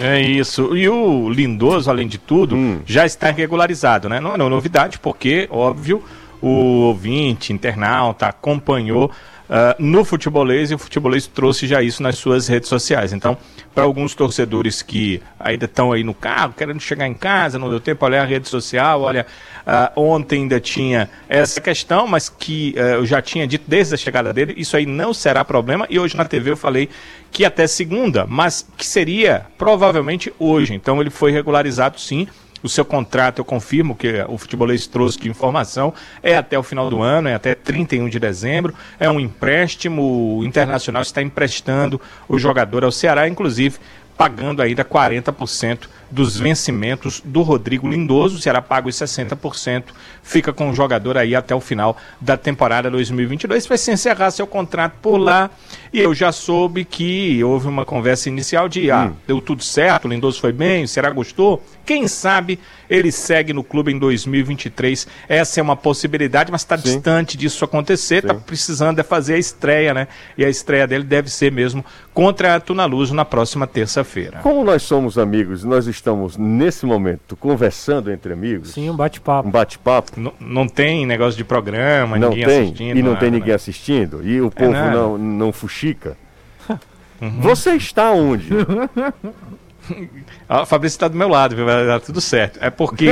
É isso. E o Lindoso, além de tudo, Hum. já está regularizado, né? Não é novidade, porque, óbvio, o ouvinte, internauta, acompanhou ah, no futebolês e o futebolês trouxe já isso nas suas redes sociais. Então, para alguns torcedores que ainda estão aí no carro, querendo chegar em casa, não deu tempo, olhar a rede social, olha, ah, ontem ainda tinha essa questão, mas que eh, eu já tinha dito desde a chegada dele, isso aí não será problema. E hoje na TV eu falei que até segunda, mas que seria provavelmente hoje. Então ele foi regularizado sim. O seu contrato, eu confirmo que o futebolês trouxe de informação, é até o final do ano, é até 31 de dezembro. É um empréstimo, o Internacional está emprestando o jogador ao Ceará, inclusive pagando ainda 40% dos vencimentos do Rodrigo Lindoso. O Ceará paga os 60%, fica com o jogador aí até o final da temporada 2022. Vai se encerrar seu contrato por lá. E eu já soube que houve uma conversa inicial de, ah, deu tudo certo, o Lindoso foi bem, o Ceará gostou. Quem sabe ele segue no clube em 2023. Essa é uma possibilidade, mas está distante disso acontecer. Está precisando é fazer a estreia, né? E a estreia dele deve ser mesmo contra a Tunaluso na próxima terça-feira. Como nós somos amigos, nós estamos nesse momento conversando entre amigos, Sim, um bate-papo. um bate-papo. Não, não tem negócio de programa, Não ninguém tem, assistindo. e não tem nada, ninguém né? assistindo, e o povo nada. não, não fuxica. Você está onde? O Fabrício está do meu lado, viu? Vai dar tudo certo. É porque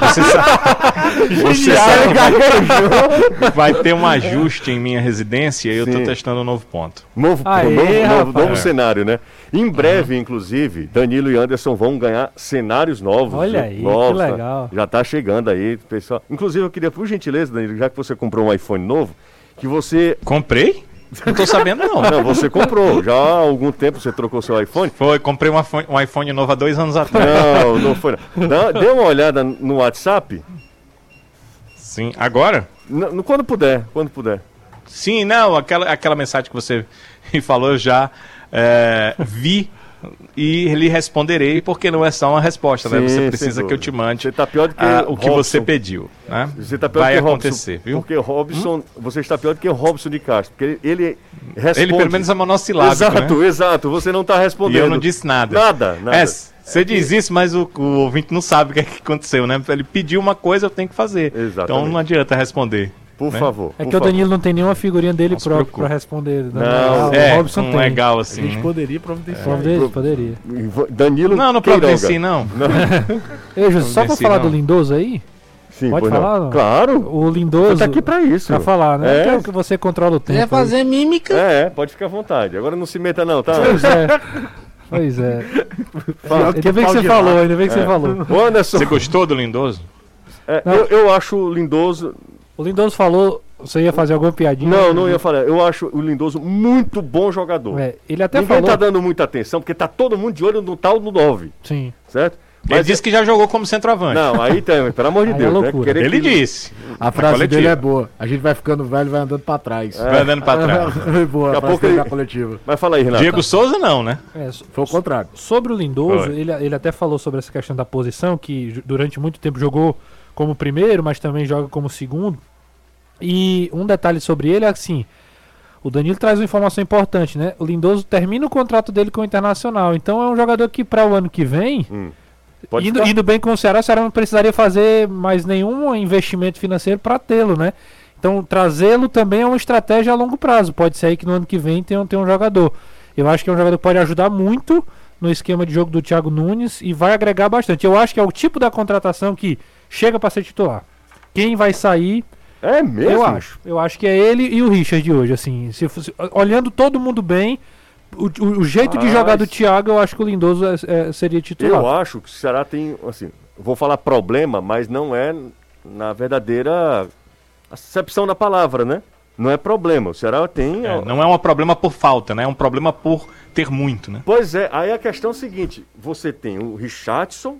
você sabe, você sabe que vai, vai ter um ajuste em minha residência e eu estou testando um novo ponto. Novo, Aê, novo, novo, novo cenário, né? Em breve, inclusive, Danilo e Anderson vão ganhar cenários novos. Olha aí, que Novos, tá? legal. Já tá chegando aí, pessoal. Inclusive, eu queria, por gentileza, Danilo, já que você comprou um iPhone novo, que você. Comprei? Não tô sabendo, não. Não, você comprou. Já há algum tempo você trocou seu iPhone. Foi, comprei um iPhone, um iPhone novo há dois anos atrás. Não, não foi. Não. Dê uma olhada no WhatsApp. Sim, agora? N- quando puder, quando puder. Sim, não, aquela, aquela mensagem que você me falou, eu já é, vi e lhe responderei, porque não é só uma resposta, né? Sim, Você sem precisa que eu te mande Você tá pior do que ah, o que Robson. você pediu. Né? Você tá pior Vai do que acontecer, Robson, viu? Porque Robson, você está pior do que o Robson de Castro, porque ele responde. Ele pelo menos é monossilábico, Exato, né? exato. Você não está E respondendo. eu não disse nada. Nada, nada. É, você diz isso, mas o, o ouvinte não sabe o que, é que aconteceu, né? Ele pediu uma coisa, eu tenho que fazer. Exatamente. Então não adianta responder. Por né? favor. É por que o favor. Danilo não tem nenhuma figurinha dele Não se próprio preocupe. pra responder. Não, o É, Robson um tem. legal A assim, gente né? poderia providenciar. Poderia, poderia. Danilo Não, não providencie, não. Ei, Júlio, só pra Providencie, falar não. do Lindoso aí, Sim, Pode não. falar, não? Claro. o Lindoso. Tá aqui pra isso. Pra falar, né? É. Que é o que você controla o tempo. Quer aí. fazer mímica? É, pode ficar à vontade. Agora não se meta não, tá? Pois é. Pois é. Fala. Ainda bem que você falou, ainda bem que você falou. Anderson, Você gostou do Lindoso? é, Não. eu, eu acho o Lindoso... O Lindoso falou, você ia fazer alguma piadinha? Não, não ia falar. Eu acho o Lindoso muito bom jogador. É, ele até Ninguém falou. tá dando muita atenção, porque tá todo mundo de olho no tal do 9, Sim. certo? Ele disse que já jogou como centroavante. Não, aí tem, pelo amor de Aí é Deus. né? loucura. Querer Ele que- disse. A frase dele é boa. A gente vai ficando velho e vai andando pra trás. Vai andando pra trás. É boa, Daqui a pouco ele- da coletiva. Mas fala aí, Renato. Diego Souza não, né? É, so- Foi o contrário. sobre o Lindoso, Foi. ele, ele até falou sobre essa questão da posição, que durante muito tempo jogou como primeiro, mas também joga como segundo. E um detalhe sobre ele é assim: o Danilo traz uma informação importante, né? O Lindoso termina o contrato dele com o Internacional. Então é um jogador que, para o ano que vem, Hum. Indo, indo bem com o Ceará, o Ceará não precisaria fazer mais nenhum investimento financeiro para tê-lo, né? Então trazê-lo também é uma estratégia a longo prazo. Pode ser aí que no ano que vem tenha, tenha um jogador. Eu acho que é um jogador que pode ajudar muito no esquema de jogo do Thiago Nunes e vai agregar bastante. Eu acho que é o tipo da contratação que chega para ser titular. Quem vai sair, É mesmo? eu acho. Eu acho que é ele e o Richard de hoje, assim. Se, fosse- olhando todo mundo bem, o, o- o jeito de Mas- jogar do Thiago, eu acho que o Lindoso é- é- seria titular. Eu acho que o Ceará tem, assim, vou falar problema, mas não é na verdadeira acepção da palavra, né? Não é problema. O Ceará tem. É, não é um problema por falta, né? É um problema por ter muito, né? Pois é, aí a questão é a seguinte: você tem o Richardson,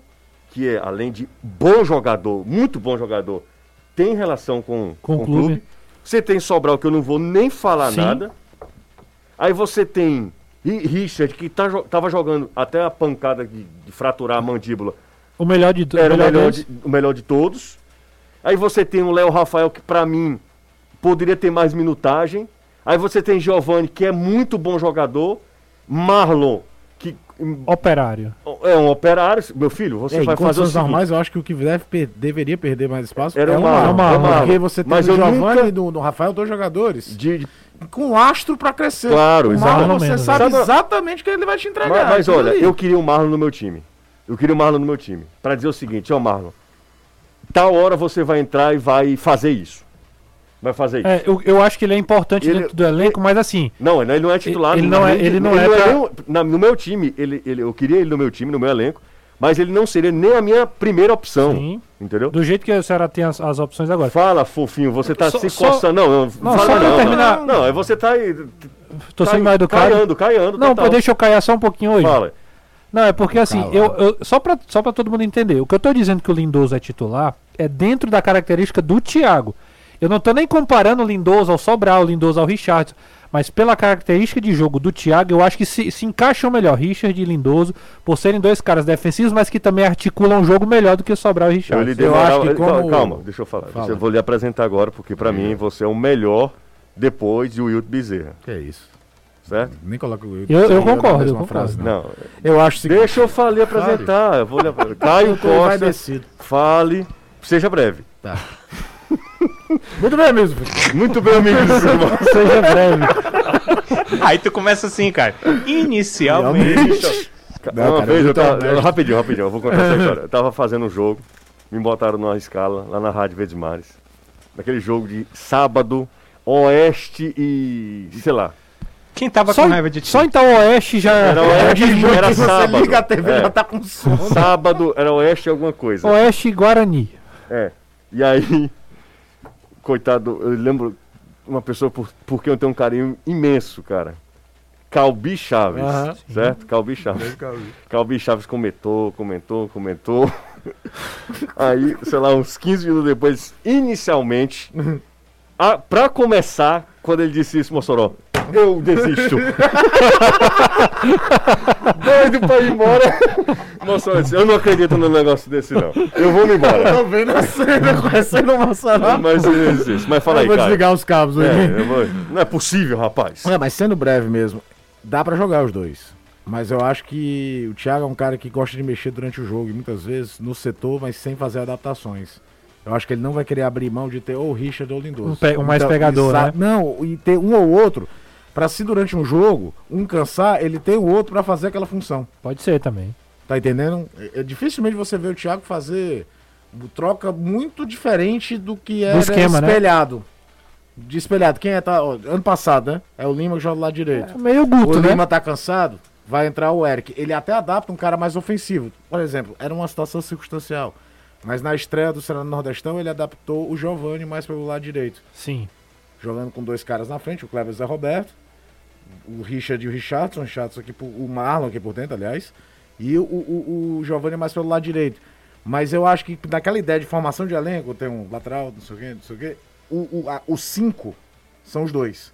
que é, além de bom jogador, muito bom jogador, tem relação com, Com o o clube. clube. Você tem Sobral, que eu não vou nem falar Sim. nada. Aí você tem Ri- Richard, que tá, tava jogando até a pancada de, de fraturar a mandíbula. O melhor de o Era o melhor deles. de, o melhor de todos. Aí você tem o Léo Rafael, que pra mim poderia ter mais minutagem. Aí você tem Giovani, que é muito bom jogador. Marlon, Operário. é um operário. Meu filho, você É, vai fazer o condições seguinte. normais, eu acho que o que deve per- deveria perder mais espaço Era é Marlon. é o Marlon. Porque você tem Mas o eu Giovanni nunca- e do, do Rafael, dois jogadores de- de- com astro pra crescer. Claro, o exatamente. Você sabe exatamente o que ele vai te entregar. mas, mas olha, ali. eu queria o Marlon no meu time. Eu queria o Marlon no meu time. Pra dizer o seguinte, ó Marlon, tal hora você vai entrar e vai fazer isso. Vai fazer isso. É, eu, eu acho que ele é importante Ele- dentro do elenco, mas assim, Não, ele não é titular. Ele não é- ele não é pra- nem um- na- no meu time, ele, ele, eu queria ele no meu time, no meu elenco, mas ele não seria nem a minha primeira opção. sim, Entendeu? do jeito que o Ceará tem as, as opções agora. Fala, fofinho, você tá Só- se só- coçando. Não, não, Não, fala só pra não, terminar- Não, não, é você tá aí. Tô sendo cai- mais educado. Caiando, caiando. Não, total. deixa eu cair só um pouquinho hoje. Fala. Não, é porque assim, eu, eu- só, pra, só pra todo mundo entender, o que eu tô dizendo que o Lindoso é titular é dentro da característica do Thiago. Eu não tô nem comparando o Lindoso ao Sobral, o Lindoso ao Richardson, mas pela característica de jogo do Thiago, eu acho que se, se encaixam melhor Richard e Lindoso, por serem dois caras defensivos, mas que também articulam o jogo melhor do que o Sobral e Eu Richardson. lhe Eu demorava- acho que como- Calma, deixa eu falar. Fala. Eu vou lhe apresentar agora, porque pra mim você é o melhor depois de Wilton Bezerra, Que é isso. certo? Nem coloca o Eu- eu na concordo, eu frase, concordo. não. Não, Eu acho o seguinte. deixa eu falar, apresentar. Eu vou lhe... Caio Então Costa, fale, seja breve. Muito bem, mesmo. Muito bem, amigo do Silva. Seja breve. Aí tu começa assim, cara. Inicialmente. Uma cara, vez eu tava. honesto. rapidinho, rapidinho, eu vou contar essa história. Eu tava fazendo um jogo, me botaram numa escala lá na Rádio Verdes Mares. Naquele jogo de sábado, Oeste e. sei lá. Quem tava Só, com raiva de ti? só então Oeste já. Era Oeste, era Você sábado. liga a TV É. já tá com sono. Sábado era Oeste alguma coisa. Oeste e Guarani. É. E aí, coitado, eu lembro uma pessoa por, por quem eu tenho um carinho imenso, cara. Calbi Chaves, certo? Calbi Chaves. Calbi Chaves comentou, comentou, comentou. Aí, sei lá, uns 15 minutos depois, inicialmente, a, pra começar, quando ele disse isso, Mossoró, eu desisto. Doido pra ir embora. Disse, eu não acredito num negócio desse, não. Eu vou me embora. Tô vendo a cena com essa inovação. Mas, ele existe. Mas fala Eu aí, vou cara. desligar os cabos aí. É, eu vou- Não é possível, rapaz. É, mas sendo breve mesmo, dá pra jogar os dois. Mas eu acho que o Thiago é um cara que gosta de mexer durante o jogo e muitas vezes no setor, mas sem fazer adaptações. Eu acho que ele não vai querer abrir mão de ter ou o Richard ou o Lindoso. Um pe- um mais pegador, exa- né? Não, e ter um ou outro, pra se durante um jogo, um cansar, ele tem o outro pra fazer aquela função. Pode ser também. Tá entendendo? É, é dificilmente você vê o Thiago fazer troca muito diferente do que era esquema, né? espelhado. De espelhado. Quem é tá? ó, ano passado, né? É o Lima que joga do lado direito. É meio Guto, o né? Lima tá cansado, vai entrar o Eric. Ele até adapta um cara mais ofensivo. Por exemplo, era uma situação circunstancial. Mas na estreia do no Nordestão, ele adaptou o Giovani mais pelo lado direito. Sim. Jogando com dois caras na frente, o e o Zé Roberto. O Richard e o Richardson. O, Richardson aqui por- o Marlon aqui por dentro, aliás. E o, o, o Giovani mais pelo lado direito. Mas eu acho que naquela ideia de formação de elenco, tem um lateral, não sei o quê, não sei o quê. O, o, a- os cinco são os dois.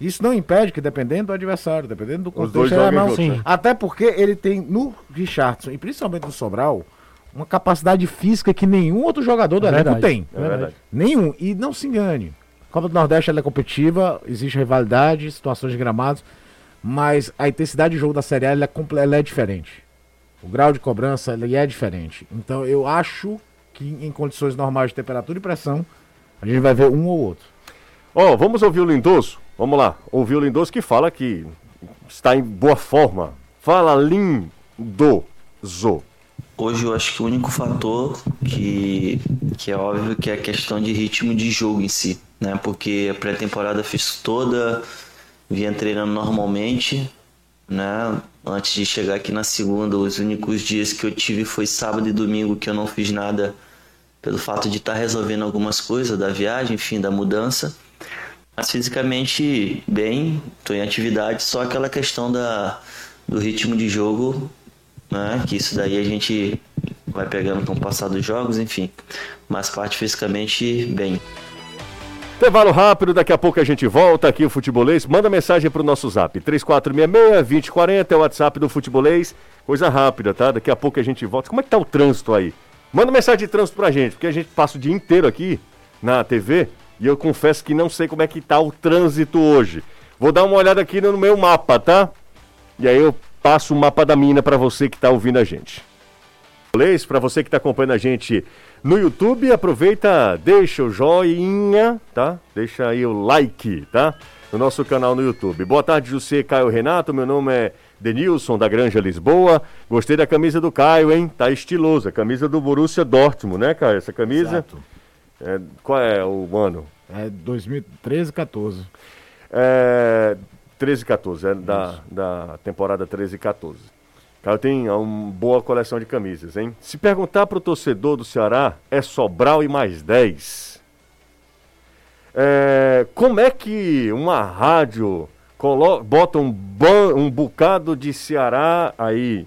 Isso não impede que, dependendo do adversário, dependendo do contexto, ele não- juntos, né? até porque ele tem no Richardson e principalmente no Sobral uma capacidade física que nenhum outro jogador do É elenco tem. É verdade. Nenhum. E não se engane. Copa do Nordeste é competitiva, existe rivalidade, situações de gramados, mas a intensidade de jogo da Série A ela é, ela é diferente. O grau de cobrança ele é diferente. Então eu acho que em condições normais de temperatura e pressão, a gente vai ver um ou outro. Ó, vamos ouvir o Lindoso? Vamos lá, ouvir o Lindoso que fala que está em boa forma. Fala Lindoso. Hoje eu acho que o único fator que, que é óbvio que é a questão de ritmo de jogo em si, né? Porque a pré-temporada fiz toda, vinha treinando normalmente, né? Antes de chegar aqui na segunda, os únicos dias que eu tive foi sábado e domingo que eu não fiz nada pelo fato de estar resolvendo algumas coisas da viagem, enfim, da mudança. Mas fisicamente bem, estou em atividade, só aquela questão da, do ritmo de jogo, né? Que isso daí a gente vai pegando com o passar dos jogos, enfim. Mas parte fisicamente bem. Intervalo rápido, daqui a pouco a gente volta aqui o Futebolês. Manda mensagem pro nosso zap, 3466-2040 é o WhatsApp do Futebolês. Coisa rápida, tá? Daqui a pouco a gente volta. Como é que tá o trânsito aí? Manda mensagem de trânsito pra gente, porque a gente passa o dia inteiro aqui na TV e eu confesso que não sei como é que tá o trânsito hoje. Vou dar uma olhada aqui no meu mapa, tá? E aí eu passo o mapa da mina pra você que tá ouvindo a gente. Para você que está acompanhando a gente no YouTube, aproveita, deixa o joinha, tá? Deixa aí o like, tá? No nosso canal no YouTube. Boa tarde, José Caio Renato. Meu nome é Denilson da Granja Lisboa. Gostei da camisa do Caio, hein? Tá estilosa. Camisa do Borussia Dortmund, né, Caio? Essa camisa. Exato. É, qual é o ano? É 2013, 14. É 13 e 14, é da, da temporada 13 e 14. Cara, tem uma boa coleção de camisas, hein? Se perguntar pro torcedor do Ceará, é Sobral e mais 10. É, como é que uma rádio colo- bota um, ban- um bocado de Ceará aí,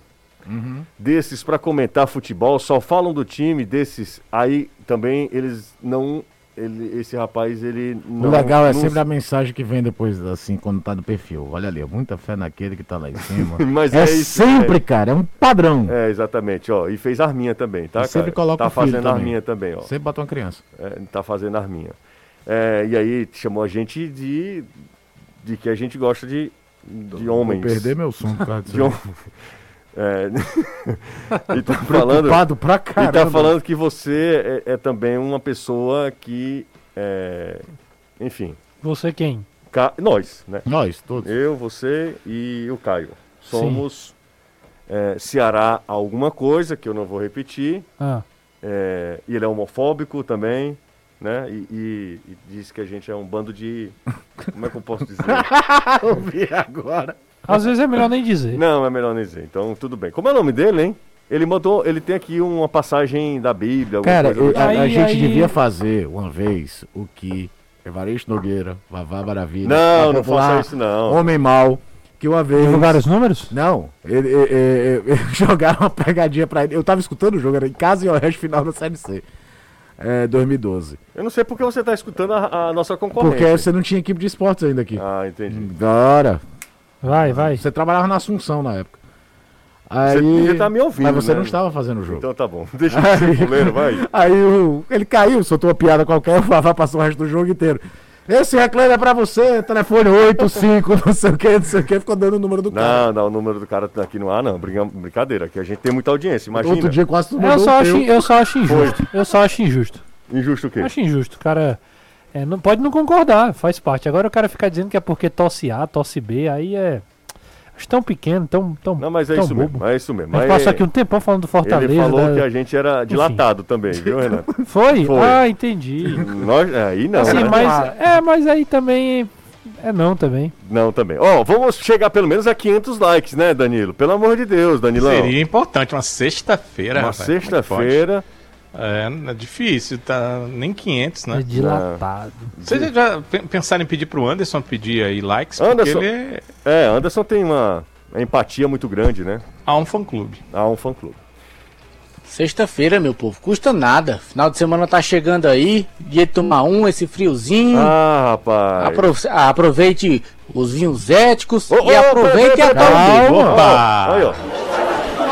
desses para comentar futebol, só falam do time desses, aí também eles não... Ele, esse rapaz, ele não... o legal é não- sempre a mensagem que vem depois, assim, quando tá no perfil. Olha ali, muita fé naquele que tá lá em cima. Mas é, é isso, sempre, é. cara, é um padrão. É, exatamente, ó. E fez arminha também, tá? E sempre cara? coloca Tá fazendo também. arminha também, ó. Sempre bota uma criança. É, tá fazendo arminha. É, e aí chamou a gente de. de que a gente gosta de. de homens. Vou perder meu som disso. De hom... É. e tá falando. Preocupado pra E caramba. tá falando que você é, é também uma pessoa que. é, enfim. Você quem? ca- Nós, né? Nós, todos. Eu, você e o Caio. Somos é, Ceará alguma coisa, que eu não vou repetir. Ah, É, e ele é homofóbico também, né? E, e- e diz que a gente é um bando de. Como é que eu posso dizer? Ouvi agora. Às vezes é melhor nem dizer. Não, é melhor nem dizer. Então, tudo bem. Como é o nome dele, hein? Ele mandou. Ele tem aqui uma passagem da Bíblia. Cara, eu- a, a Aí, gente aí- devia fazer uma vez o que Evaristo Nogueira, Vavá Maravilha. Não, não faça isso, não. Homem Mal, que uma vez. Divulgaram os números? Não, ele, ele- ele- ele- jogaram uma pegadinha pra ele. Eu tava escutando o jogo, era em casa e Oeste final da Série C. É, 2012. Eu não sei porque você tá escutando a, a nossa concorrência. Porque você não tinha equipe de esportes ainda aqui. Ah, entendi. Agora. Vai, vai. Você trabalhava na Assunção na época. Você Aí, devia estar me ouvindo. mas você né? não estava fazendo o jogo. Então tá bom. Deixa de ser fuleiro, vai. Aí o, ele caiu, soltou uma piada qualquer, o Vavá passou o resto do jogo inteiro. Esse reclame é pra você, telefone 85, não sei o que, não sei o que, ficou dando o número do cara. Não, não, o número do cara tá aqui no ar, não. Brinca- Brincadeira, que a gente tem muita audiência, imagina. Outro dia quase tu Eu só, acho, eu só acho injusto. Eu só acho injusto. Injusto o quê? Acho injusto. O cara é, não, pode não concordar, faz parte. Agora o cara ficar dizendo que é porque tosse A, tosse B, aí é. Acho tão pequeno, tão. tão Não, mas é tão isso bobo. mesmo, é isso mesmo. A gente Mas passou aqui um tempão falando do Fortaleza. Ele falou da- que a gente era dilatado também, viu, Renato? Foi? Foi. Ah, entendi. Nós, aí não, Assim, né? mas, é, mas aí também. É não também. Não, também. Ó, vamos chegar pelo menos a 500 likes, né, Danilo? Pelo amor de Deus, Danilão. Seria importante, uma sexta-feira. Uma é sexta-feira. É, é difícil, tá nem 500, É né? dilatado. Vocês já pe- pensaram em pedir pro Anderson pedir aí likes? Anderson. Porque ele é... É, Anderson tem uma empatia muito grande, né? há um fã-clube. Há um fã-clube. Sexta-feira, meu povo, custa nada. Final de semana tá chegando aí, dia de tomar um, esse friozinho. Ah, rapaz. Apro- aproveite os vinhos éticos Ô, e ô, aproveite peraí, a peraí, tal calma. Opa! Aí, ó.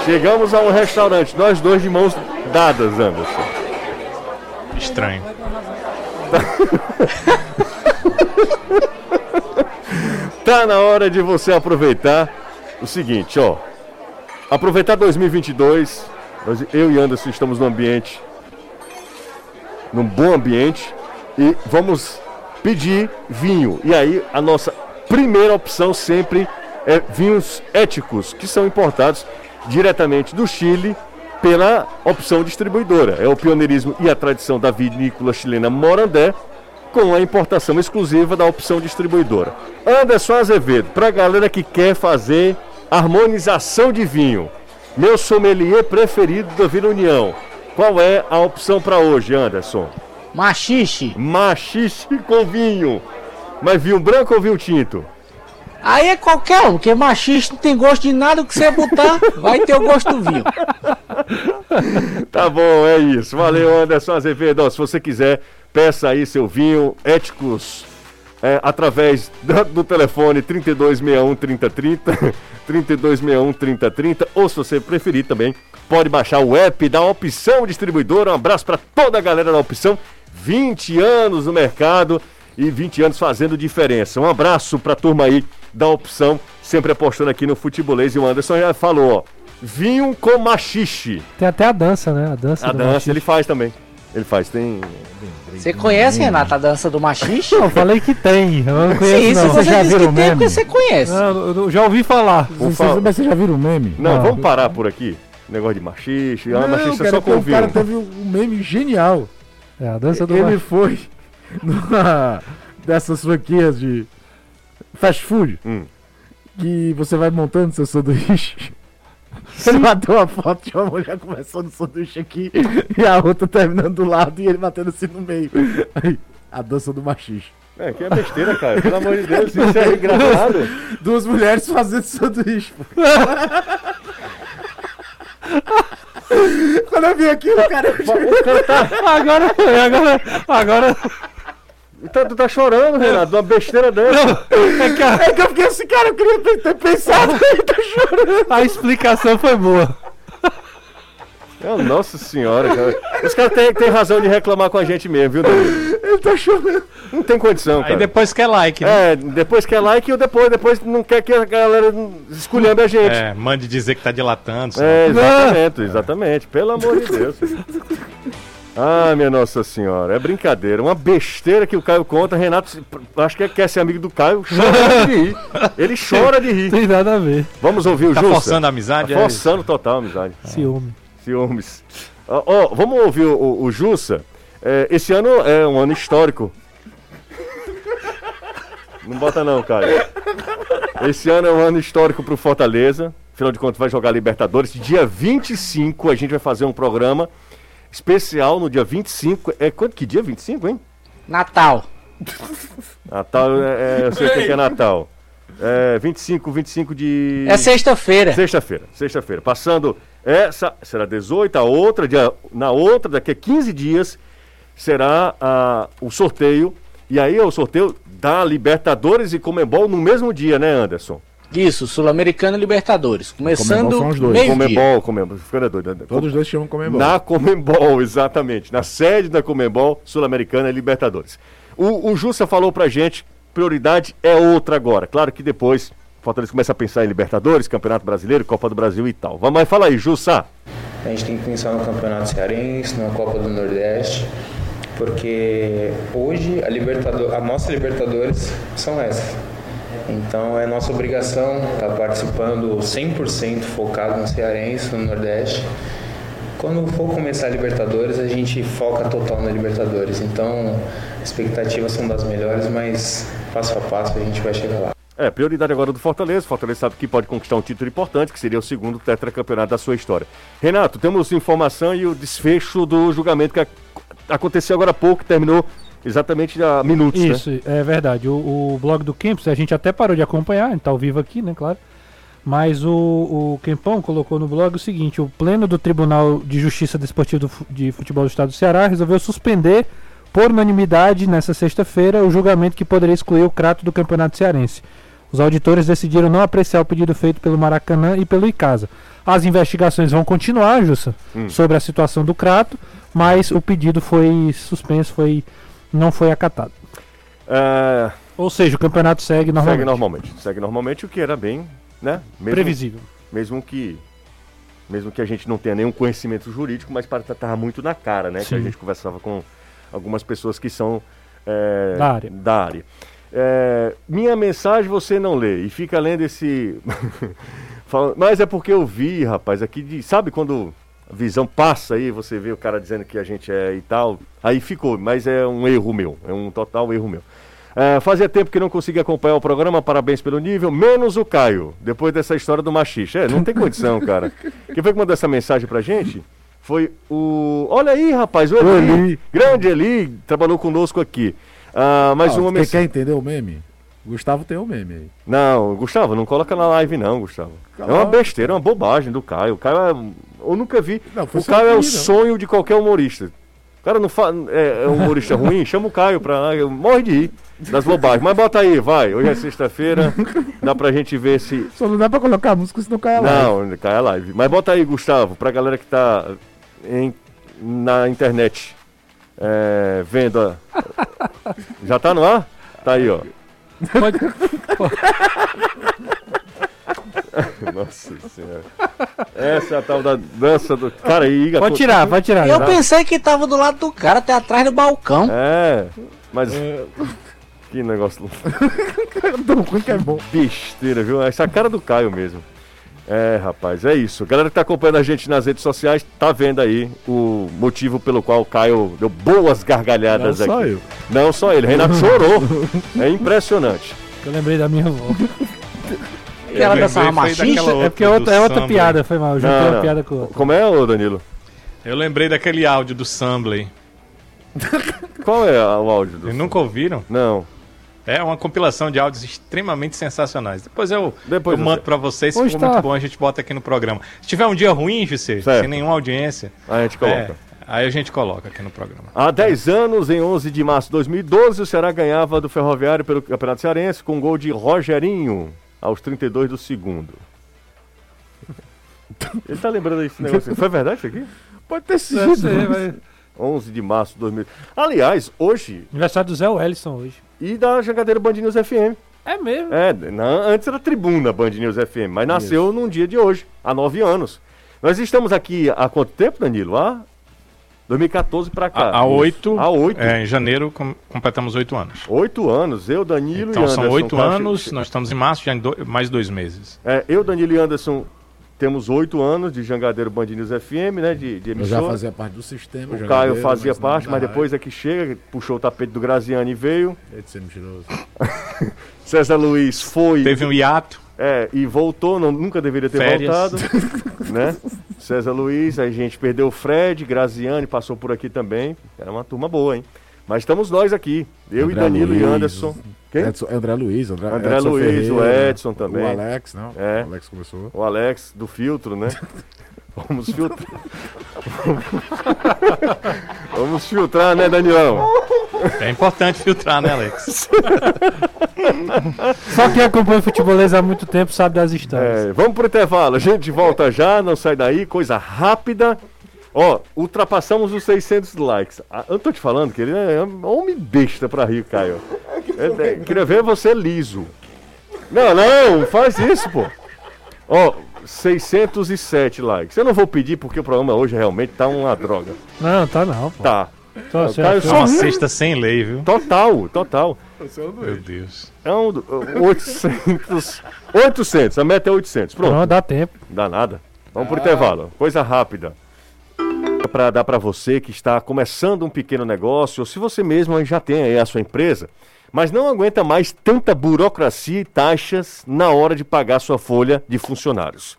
Chegamos a um restaurante, nós dois de mãos dadas, Anderson. Estranho. Tá na hora de você aproveitar o seguinte, ó. Aproveitar 2022. Nós- eu e Anderson estamos num ambiente, num bom ambiente e vamos pedir vinho. E aí a nossa primeira opção sempre é vinhos éticos, que são importados diretamente do Chile pela opção distribuidora. É o pioneirismo e a tradição da vinícola chilena Morandé com a importação exclusiva da opção distribuidora. Anderson Azevedo, para a galera que quer fazer harmonização de vinho, meu sommelier preferido da Vila União. Qual é a opção para hoje, Anderson? machixe. Machixe com vinho. Mas vinho branco ou vinho tinto? Aí é qualquer um, porque machixe não tem gosto de nada que você botar, vai ter o gosto do vinho. Tá bom, é isso. Valeu, Anderson Azevedo. Se você quiser, peça aí seu vinho éticos é, através da- do telefone 3261 3030, 3261 3030, ou se você preferir também, pode baixar o app da Opção Distribuidora. Um abraço para toda a galera da Opção. 20 anos no mercado e 20 anos fazendo diferença. Um abraço para a turma aí da Opção, sempre apostando aqui no futebolês. E o Anderson já falou, ó, vinho com machixe. Tem até a dança, né? A dança A do dança machixe. ele faz também. Ele faz, tem. Você conhece, Renato, a dança do machixe? Eu falei que tem. Eu não conheço, Sim, se não. você já disse que tem, é porque você conhece. Não, eu- já ouvi falar. Mas vocês já viram o meme? Não, Não. vamos parar por aqui. Negócio de machixe. Ah, Não, machixe é cara, só com um cara teve um meme genial. É, a dança do Ele machixe. foi numa dessas franquias de fast food Hum. que você vai montando seu sanduíche. Ele bateu uma foto de uma mulher começando o sanduíche aqui e a outra terminando do lado e ele batendo assim no meio. Aí, a dança do machixe. É, que é besteira, cara. Pelo amor de Deus, isso é engraçado. Duas mulheres fazendo sanduíche. pô. Quando eu vi aquilo, cara, O cara tá. Agora, agora, agora. Tá- Tu tá chorando, Renato, de uma besteira dessa. É que a, é que eu fiquei assim, cara, eu queria ter, ter pensado. Ele tá chorando. a explicação foi boa. É, nossa senhora, cara. Os caras têm têm razão de reclamar com a gente mesmo, viu, Danilo? Ele tá chorando. Não tem condição, Aí cara. depois quer like, né? É, depois quer like e depois, depois não quer que a galera esculhambe a gente. É, mande dizer que tá dilatando. senão- É, exatamente, exatamente. Pelo amor de Deus. Ah, minha Nossa Senhora, é brincadeira. Uma besteira que o Caio conta. Renato, acho que quer ser amigo do Caio, chora de rir. Ele chora de rir. Tem nada a ver. Vamos ouvir o Tá Jussa. forçando a amizade? Tá é forçando total a amizade. Ciúme. Ciúmes. Ó, ó, vamos ouvir o, o, o Jussa. É, esse ano é um ano histórico. Não bota não, Caio. Esse ano é um ano histórico pro Fortaleza. Afinal de contas, vai jogar Libertadores. Dia 25 a gente vai fazer um programa especial no dia 25. É quanto que dia? 25, hein? Natal. Natal, é, é, eu sei o que que é Natal. É 25, 25 de. É sexta-feira. Sexta-feira, sexta-feira. Passando essa, será 18, a outra, dia, na outra, daqui a 15 dias, será ah, o sorteio. E aí é o sorteio da Libertadores e Comembol no mesmo dia, né, Anderson? Isso, Sul-Americana e Libertadores. Começando Comembol são os dois. meio-dia. Comembol, Comembol, ficando doido. né? Todos dois chamam comembol. Na Comembol, exatamente. Na sede da Comembol, Sul-Americana e Libertadores. O, o Jussa falou pra gente, prioridade é outra agora. Claro que depois o Fortaleza começa a pensar em Libertadores, Campeonato Brasileiro, Copa do Brasil e tal. Vamos, mas fala aí, Jussa. A gente tem que pensar no Campeonato Cearense, na Copa do Nordeste. porque hoje a, Libertador, a nossa Libertadores são essas. Então é nossa obrigação estar participando 100% focado no Cearense, no Nordeste. Quando for começar a Libertadores, a gente foca total na Libertadores. Então, expectativas são das melhores, mas passo a passo a gente vai chegar lá. É, prioridade agora do Fortaleza. Fortaleza sabe que pode conquistar um título importante, que seria o segundo tetracampeonato da sua história. Renato, temos informação e o desfecho do julgamento que ac- aconteceu agora há pouco, terminou exatamente há minutos, né? Isso, é verdade. O, o blog do Campos, a gente até parou de acompanhar, a gente tá ao vivo aqui, né, claro. Mas o, o Kempão colocou no blog o seguinte: o Pleno do Tribunal de Justiça Fu- de Futebol do Estado do Ceará resolveu suspender, por unanimidade, nessa sexta-feira, o julgamento que poderia excluir o Crato do Campeonato Cearense. Os auditores decidiram não apreciar o pedido feito pelo Maracanã e pelo Icasa. As investigações vão continuar, Jussa, Hum. sobre a situação do Crato, mas o pedido foi suspenso, foi, não foi acatado. É, Ou seja, o campeonato segue normalmente. segue normalmente. Segue normalmente, o que era bem, né? Mesmo, Previsível. Mesmo que. Mesmo que a gente não tenha nenhum conhecimento jurídico, mas para estar muito na cara, né? Que a Sim. gente conversava com algumas pessoas que são é, Da área. da área. É, minha mensagem você não lê e fica lendo esse. Mas é porque eu vi, rapaz, aqui de. Sabe quando visão passa aí, você vê o cara dizendo que a gente é e tal. Aí ficou, mas é um erro meu, é um total erro meu. É, fazia tempo que não conseguia acompanhar o programa, parabéns pelo nível, menos o Caio, depois dessa história do machixe. É, não tem condição, cara. Quem foi que mandou essa mensagem pra gente? Foi o. Olha aí, rapaz, o Eli. Eli. Grande Eli, trabalhou conosco aqui. Ah, mais Ah, uma mensagem. quer entender o meme? Gustavo tem o meme aí. Não, Gustavo, não coloca na live não, Gustavo. É uma besteira, é uma bobagem do Caio. O Caio é. Eu nunca vi. Não, o Caio é o sonho de qualquer humorista. O cara não faz. É, é um humorista ruim, chama o Caio pra Morre de rir das bobagens. Mas bota aí, vai. Hoje é sexta-feira. Dá pra gente ver se. Só não dá pra colocar música senão cai a live. Não, cai a live. Mas bota aí, Gustavo, pra galera que tá em- na internet é, vendo. a- Já tá no ar? Tá aí, ó. Pode- Nossa senhora. Essa é a tal da dança do. Cara, aí. Pode tirar, pode tirar. Eu pensei que tava do lado do cara, até atrás do balcão. É, mas. Que negócio. Tão ruim que é bom. Besteira, viu? Essa é a cara do Caio mesmo. É, rapaz, é isso. Galera que tá acompanhando a gente nas redes sociais, tá vendo aí o motivo pelo qual o Caio deu boas gargalhadas Não aqui. só eu. Não só ele, Renato chorou. É impressionante. Eu lembrei da minha avó. Que ela dançava machista. É porque é outra, é outra piada, foi mal. Eu juntei Não, uma não. piada com outra. Como é, ô Danilo? Eu lembrei daquele áudio do Sambley. Qual é o áudio do. Vocês nunca ouviram? Não. É uma compilação de áudios extremamente sensacionais. Depois eu, Depois eu mando pra vocês, se for tá? muito bom, a gente bota aqui no programa. Se tiver um dia ruim, José, sem nenhuma audiência, A gente coloca. é, aí a gente coloca aqui no programa. Há 10 anos, em 11 de março de 2012, o Ceará ganhava do Ferroviário pelo Campeonato Cearense com um gol de Rogerinho aos 32 do segundo. Ele tá lembrando desse negócio. Foi verdade isso aqui? Pode ter sido. Deve ser, vai. 11 de março de 2000. Aliás, hoje, Aniversário do Zé Wellison hoje. e da Jangadeira Band News FM. É mesmo? É, na- antes era Tribuna Band News FM, mas nasceu num dia de hoje, há 9 anos. Nós estamos aqui há quanto tempo, Danilo? Há 2014 pra cá. Há oito, Há 8. é, em janeiro com- completamos oito anos. Oito anos, eu, Danilo Então e Anderson. são oito anos, nós estamos em março, já em do- mais dois meses. É, eu, Danilo e Anderson temos oito anos de Jangadeiro Band News FM, né? De, de Eu emissora. já fazia parte do sistema. O Caio fazia mas parte, mas depois é que chega, puxou o tapete do Graziani e veio. É de ser mentiroso. César Luiz foi Teve um hiato, é, e voltou, não- nunca deveria ter Férias. voltado. né? César Luiz, a gente perdeu o Fred, Graziani passou por aqui também. Era uma turma boa, hein? Mas estamos nós aqui. Eu André e Danilo e Luiz, Anderson. Quem? Edson, André Luiz, André, André Edson Luiz, o Ferreira, Edson também. O Alex, não? É. O Alex começou. O Alex do filtro, né? Vamos filtrar. Vamos filtrar, né, Danilão? é importante filtrar, né, Alex? Só quem acompanha o futebolês há muito tempo sabe das histórias. É, vamos pro intervalo. A gente volta já, não sai daí, coisa rápida. Ó, ultrapassamos os 600 likes. Ah, eu tô te falando que ele é um homem besta pra rir, Caio. É, é, queria ver você liso. Não, não, faz isso, pô. Ó, 607 likes. Eu não vou pedir porque o programa hoje realmente tá uma droga. Não, tá não, pô. Tá. Tô, achou? só Uma ri. sexta sem lei, viu? Total, total. Meu Deus. É um do- 800. 800, a meta é 800. Pronto. Não, dá tempo. Dá nada. Vamos pro intervalo. Coisa rápida. Para dar para você que está começando um pequeno negócio, ou se você mesmo já tem aí a sua empresa, mas não aguenta mais tanta burocracia e taxas na hora de pagar sua folha de funcionários.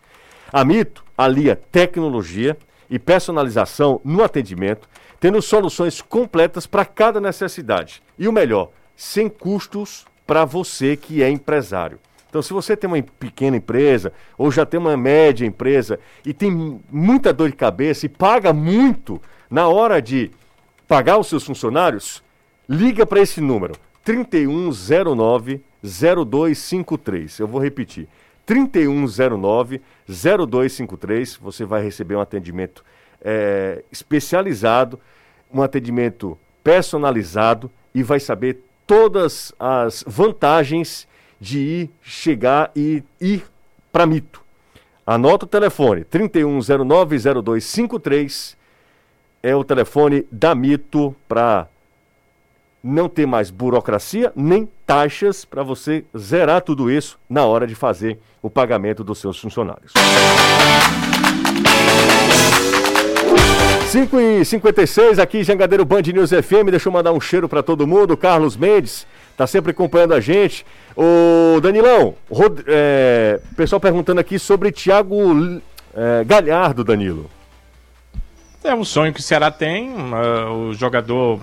A Mito alia tecnologia e personalização no atendimento, tendo soluções completas para cada necessidade. E o melhor, sem custos para você que é empresário. Então, se você tem uma pequena empresa ou já tem uma média empresa e tem muita dor de cabeça e paga muito na hora de pagar os seus funcionários, liga para esse número 3109 0253. Eu vou repetir. 3109 0253. Você vai receber um atendimento eh, especializado, um atendimento personalizado e vai saber todas as vantagens de ir, chegar e ir para Mito. Anota o telefone, 31090253 é o telefone da Mito para não ter mais burocracia nem taxas para você zerar tudo isso na hora de fazer o pagamento dos seus funcionários. 5 e 56 aqui, Jangadeiro Band News FM. Deixa eu mandar um cheiro para todo mundo. Carlos Mendes tá sempre acompanhando a gente. O Danilão, Rod... é, pessoal perguntando aqui sobre Thiago é, Galhardo, Danilo. É um sonho que o Ceará tem. uh, o jogador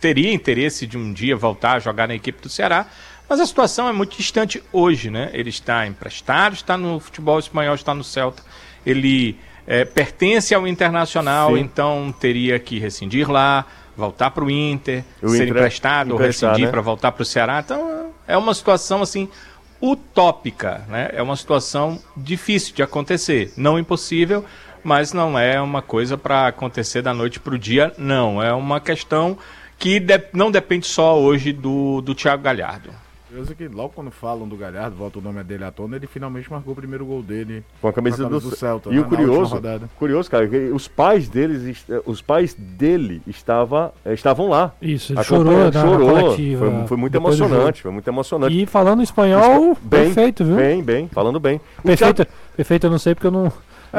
teria interesse de um dia voltar a jogar na equipe do Ceará. Mas a situação é muito distante hoje, né? Ele está emprestado, está no futebol espanhol, está no Celta. Ele eh, pertence ao Internacional, Sim. então teria que rescindir lá, voltar para o Inter, ser Inter- emprestado ou rescindir né? para voltar para o Ceará. Então é uma situação assim utópica, né? É uma situação difícil de acontecer, não impossível, mas não é uma coisa para acontecer da noite para o dia, não. É uma questão que de- não depende só hoje do, do Thiago Galhardo. Curioso que logo quando falam do Galhardo, volta o nome dele à tona, ele finalmente marcou o primeiro gol dele Com a camisa, com a do, Celta. E né, o curioso, curioso, cara, que os pais deles, os pais dele estava, eh, estavam lá. Isso, ele chorou chorou. Foi, foi muito depois do emocionante, foi muito emocionante. E falando espanhol, Bem, perfeito, viu? Bem, bem, falando bem. Perfeito, Thiago- perfeito eu não sei porque eu não...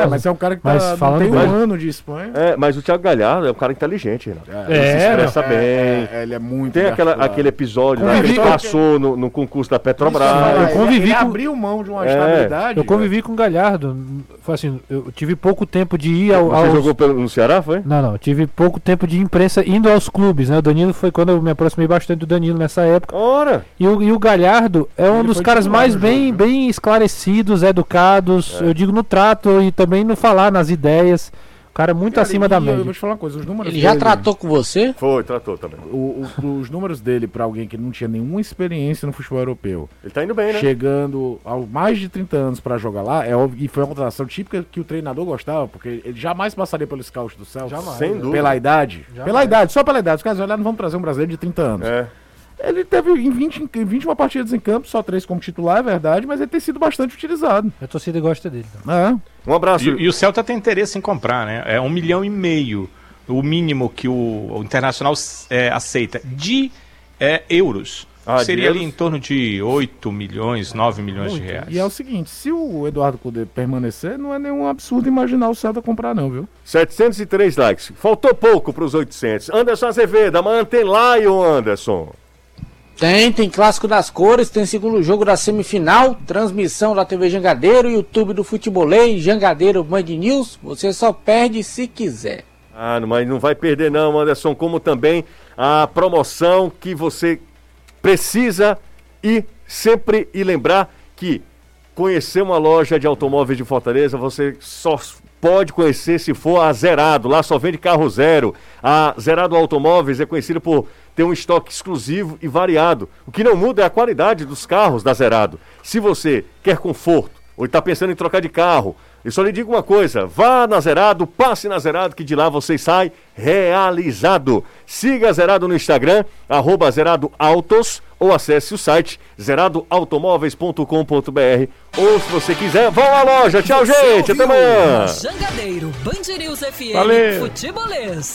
É, mas é um cara que tá, Mas falando tem um bem. ano de Espanha. É, mas o Thiago Galhardo é um cara inteligente, Renato. É, ele se expressa não. bem. É, é, ele é muito Tem aquela, aquele episódio lá que ele passou no, no concurso da Petrobras. Isso, eu convivi ele com- abriu mão de uma É. estabilidade. Eu convivi com o Galhardo. Foi assim, eu tive pouco tempo de ir ao, Você aos... jogou pelo- no Ceará, foi? Não, não, tive pouco tempo de imprensa indo aos clubes, né? O Danilo foi quando eu me aproximei bastante do Danilo nessa época. Ora! E o, e o Galhardo é um Ele dos caras mais bem, jogo, né? bem esclarecidos, educados, É. eu digo no trato e também no falar, nas ideias. O cara é muito Cara, acima e da Eu média. vou te falar uma coisa, os números Ele já dele- tratou com você? Foi, tratou também. o- o- os números dele pra alguém que não tinha nenhuma experiência no futebol europeu, Ele tá indo bem, né? chegando aos mais de 30 anos pra jogar lá, é óbvio, e foi uma contratação típica que o treinador gostava, porque ele jamais passaria pelo scout do Celta. Jamais, Sem né? dúvida. Pela idade. Pela idade, só pela idade. Os caras olharam, não vamos trazer um brasileiro de 30 anos. É. Ele teve em 20, em 21 partidas em campo, só três como titular, é verdade, mas ele tem sido bastante utilizado. A torcida gosta dele. então. É. Um abraço. E, e o Celta tem interesse em comprar, né? É um milhão e meio o mínimo que o, o Internacional é, aceita de é, euros. Ah, de Seria ali euros? em torno de 8 milhões, 9 milhões de reais. E é o seguinte, se o Eduardo Cudê permanecer, não é nenhum absurdo imaginar o Celta comprar não, viu? 703 likes. Faltou pouco pros 800. Anderson Azevedo, amanhã tem Lion, Anderson. Tem, tem clássico das cores, tem segundo jogo da semifinal, transmissão da TV Jangadeiro, YouTube do Futebolês, Jangadeiro Band News. Você só perde se quiser. Ah, mas não vai perder não, Anderson, como também a promoção que você precisa e sempre e lembrar que conhecer uma loja de automóveis de Fortaleza, você só pode conhecer se for a Zerado. Lá só vende carro zero. A Zerado Automóveis é conhecida por ter um estoque exclusivo e variado. O que não muda é a qualidade dos carros da Zerado. Se você quer conforto ou está pensando em trocar de carro, eu só lhe digo uma coisa: vá na Zerado, passe na Zerado, que de lá você sai realizado. Siga a Zerado no Instagram, arroba Zerado Autos, ou acesse o site zeradoautomóveis.com.br. Ou se você quiser, vá à loja. Tchau, Você gente. Até amanhã. Jangadeiro, Band News FM, Valeu. Futebolês.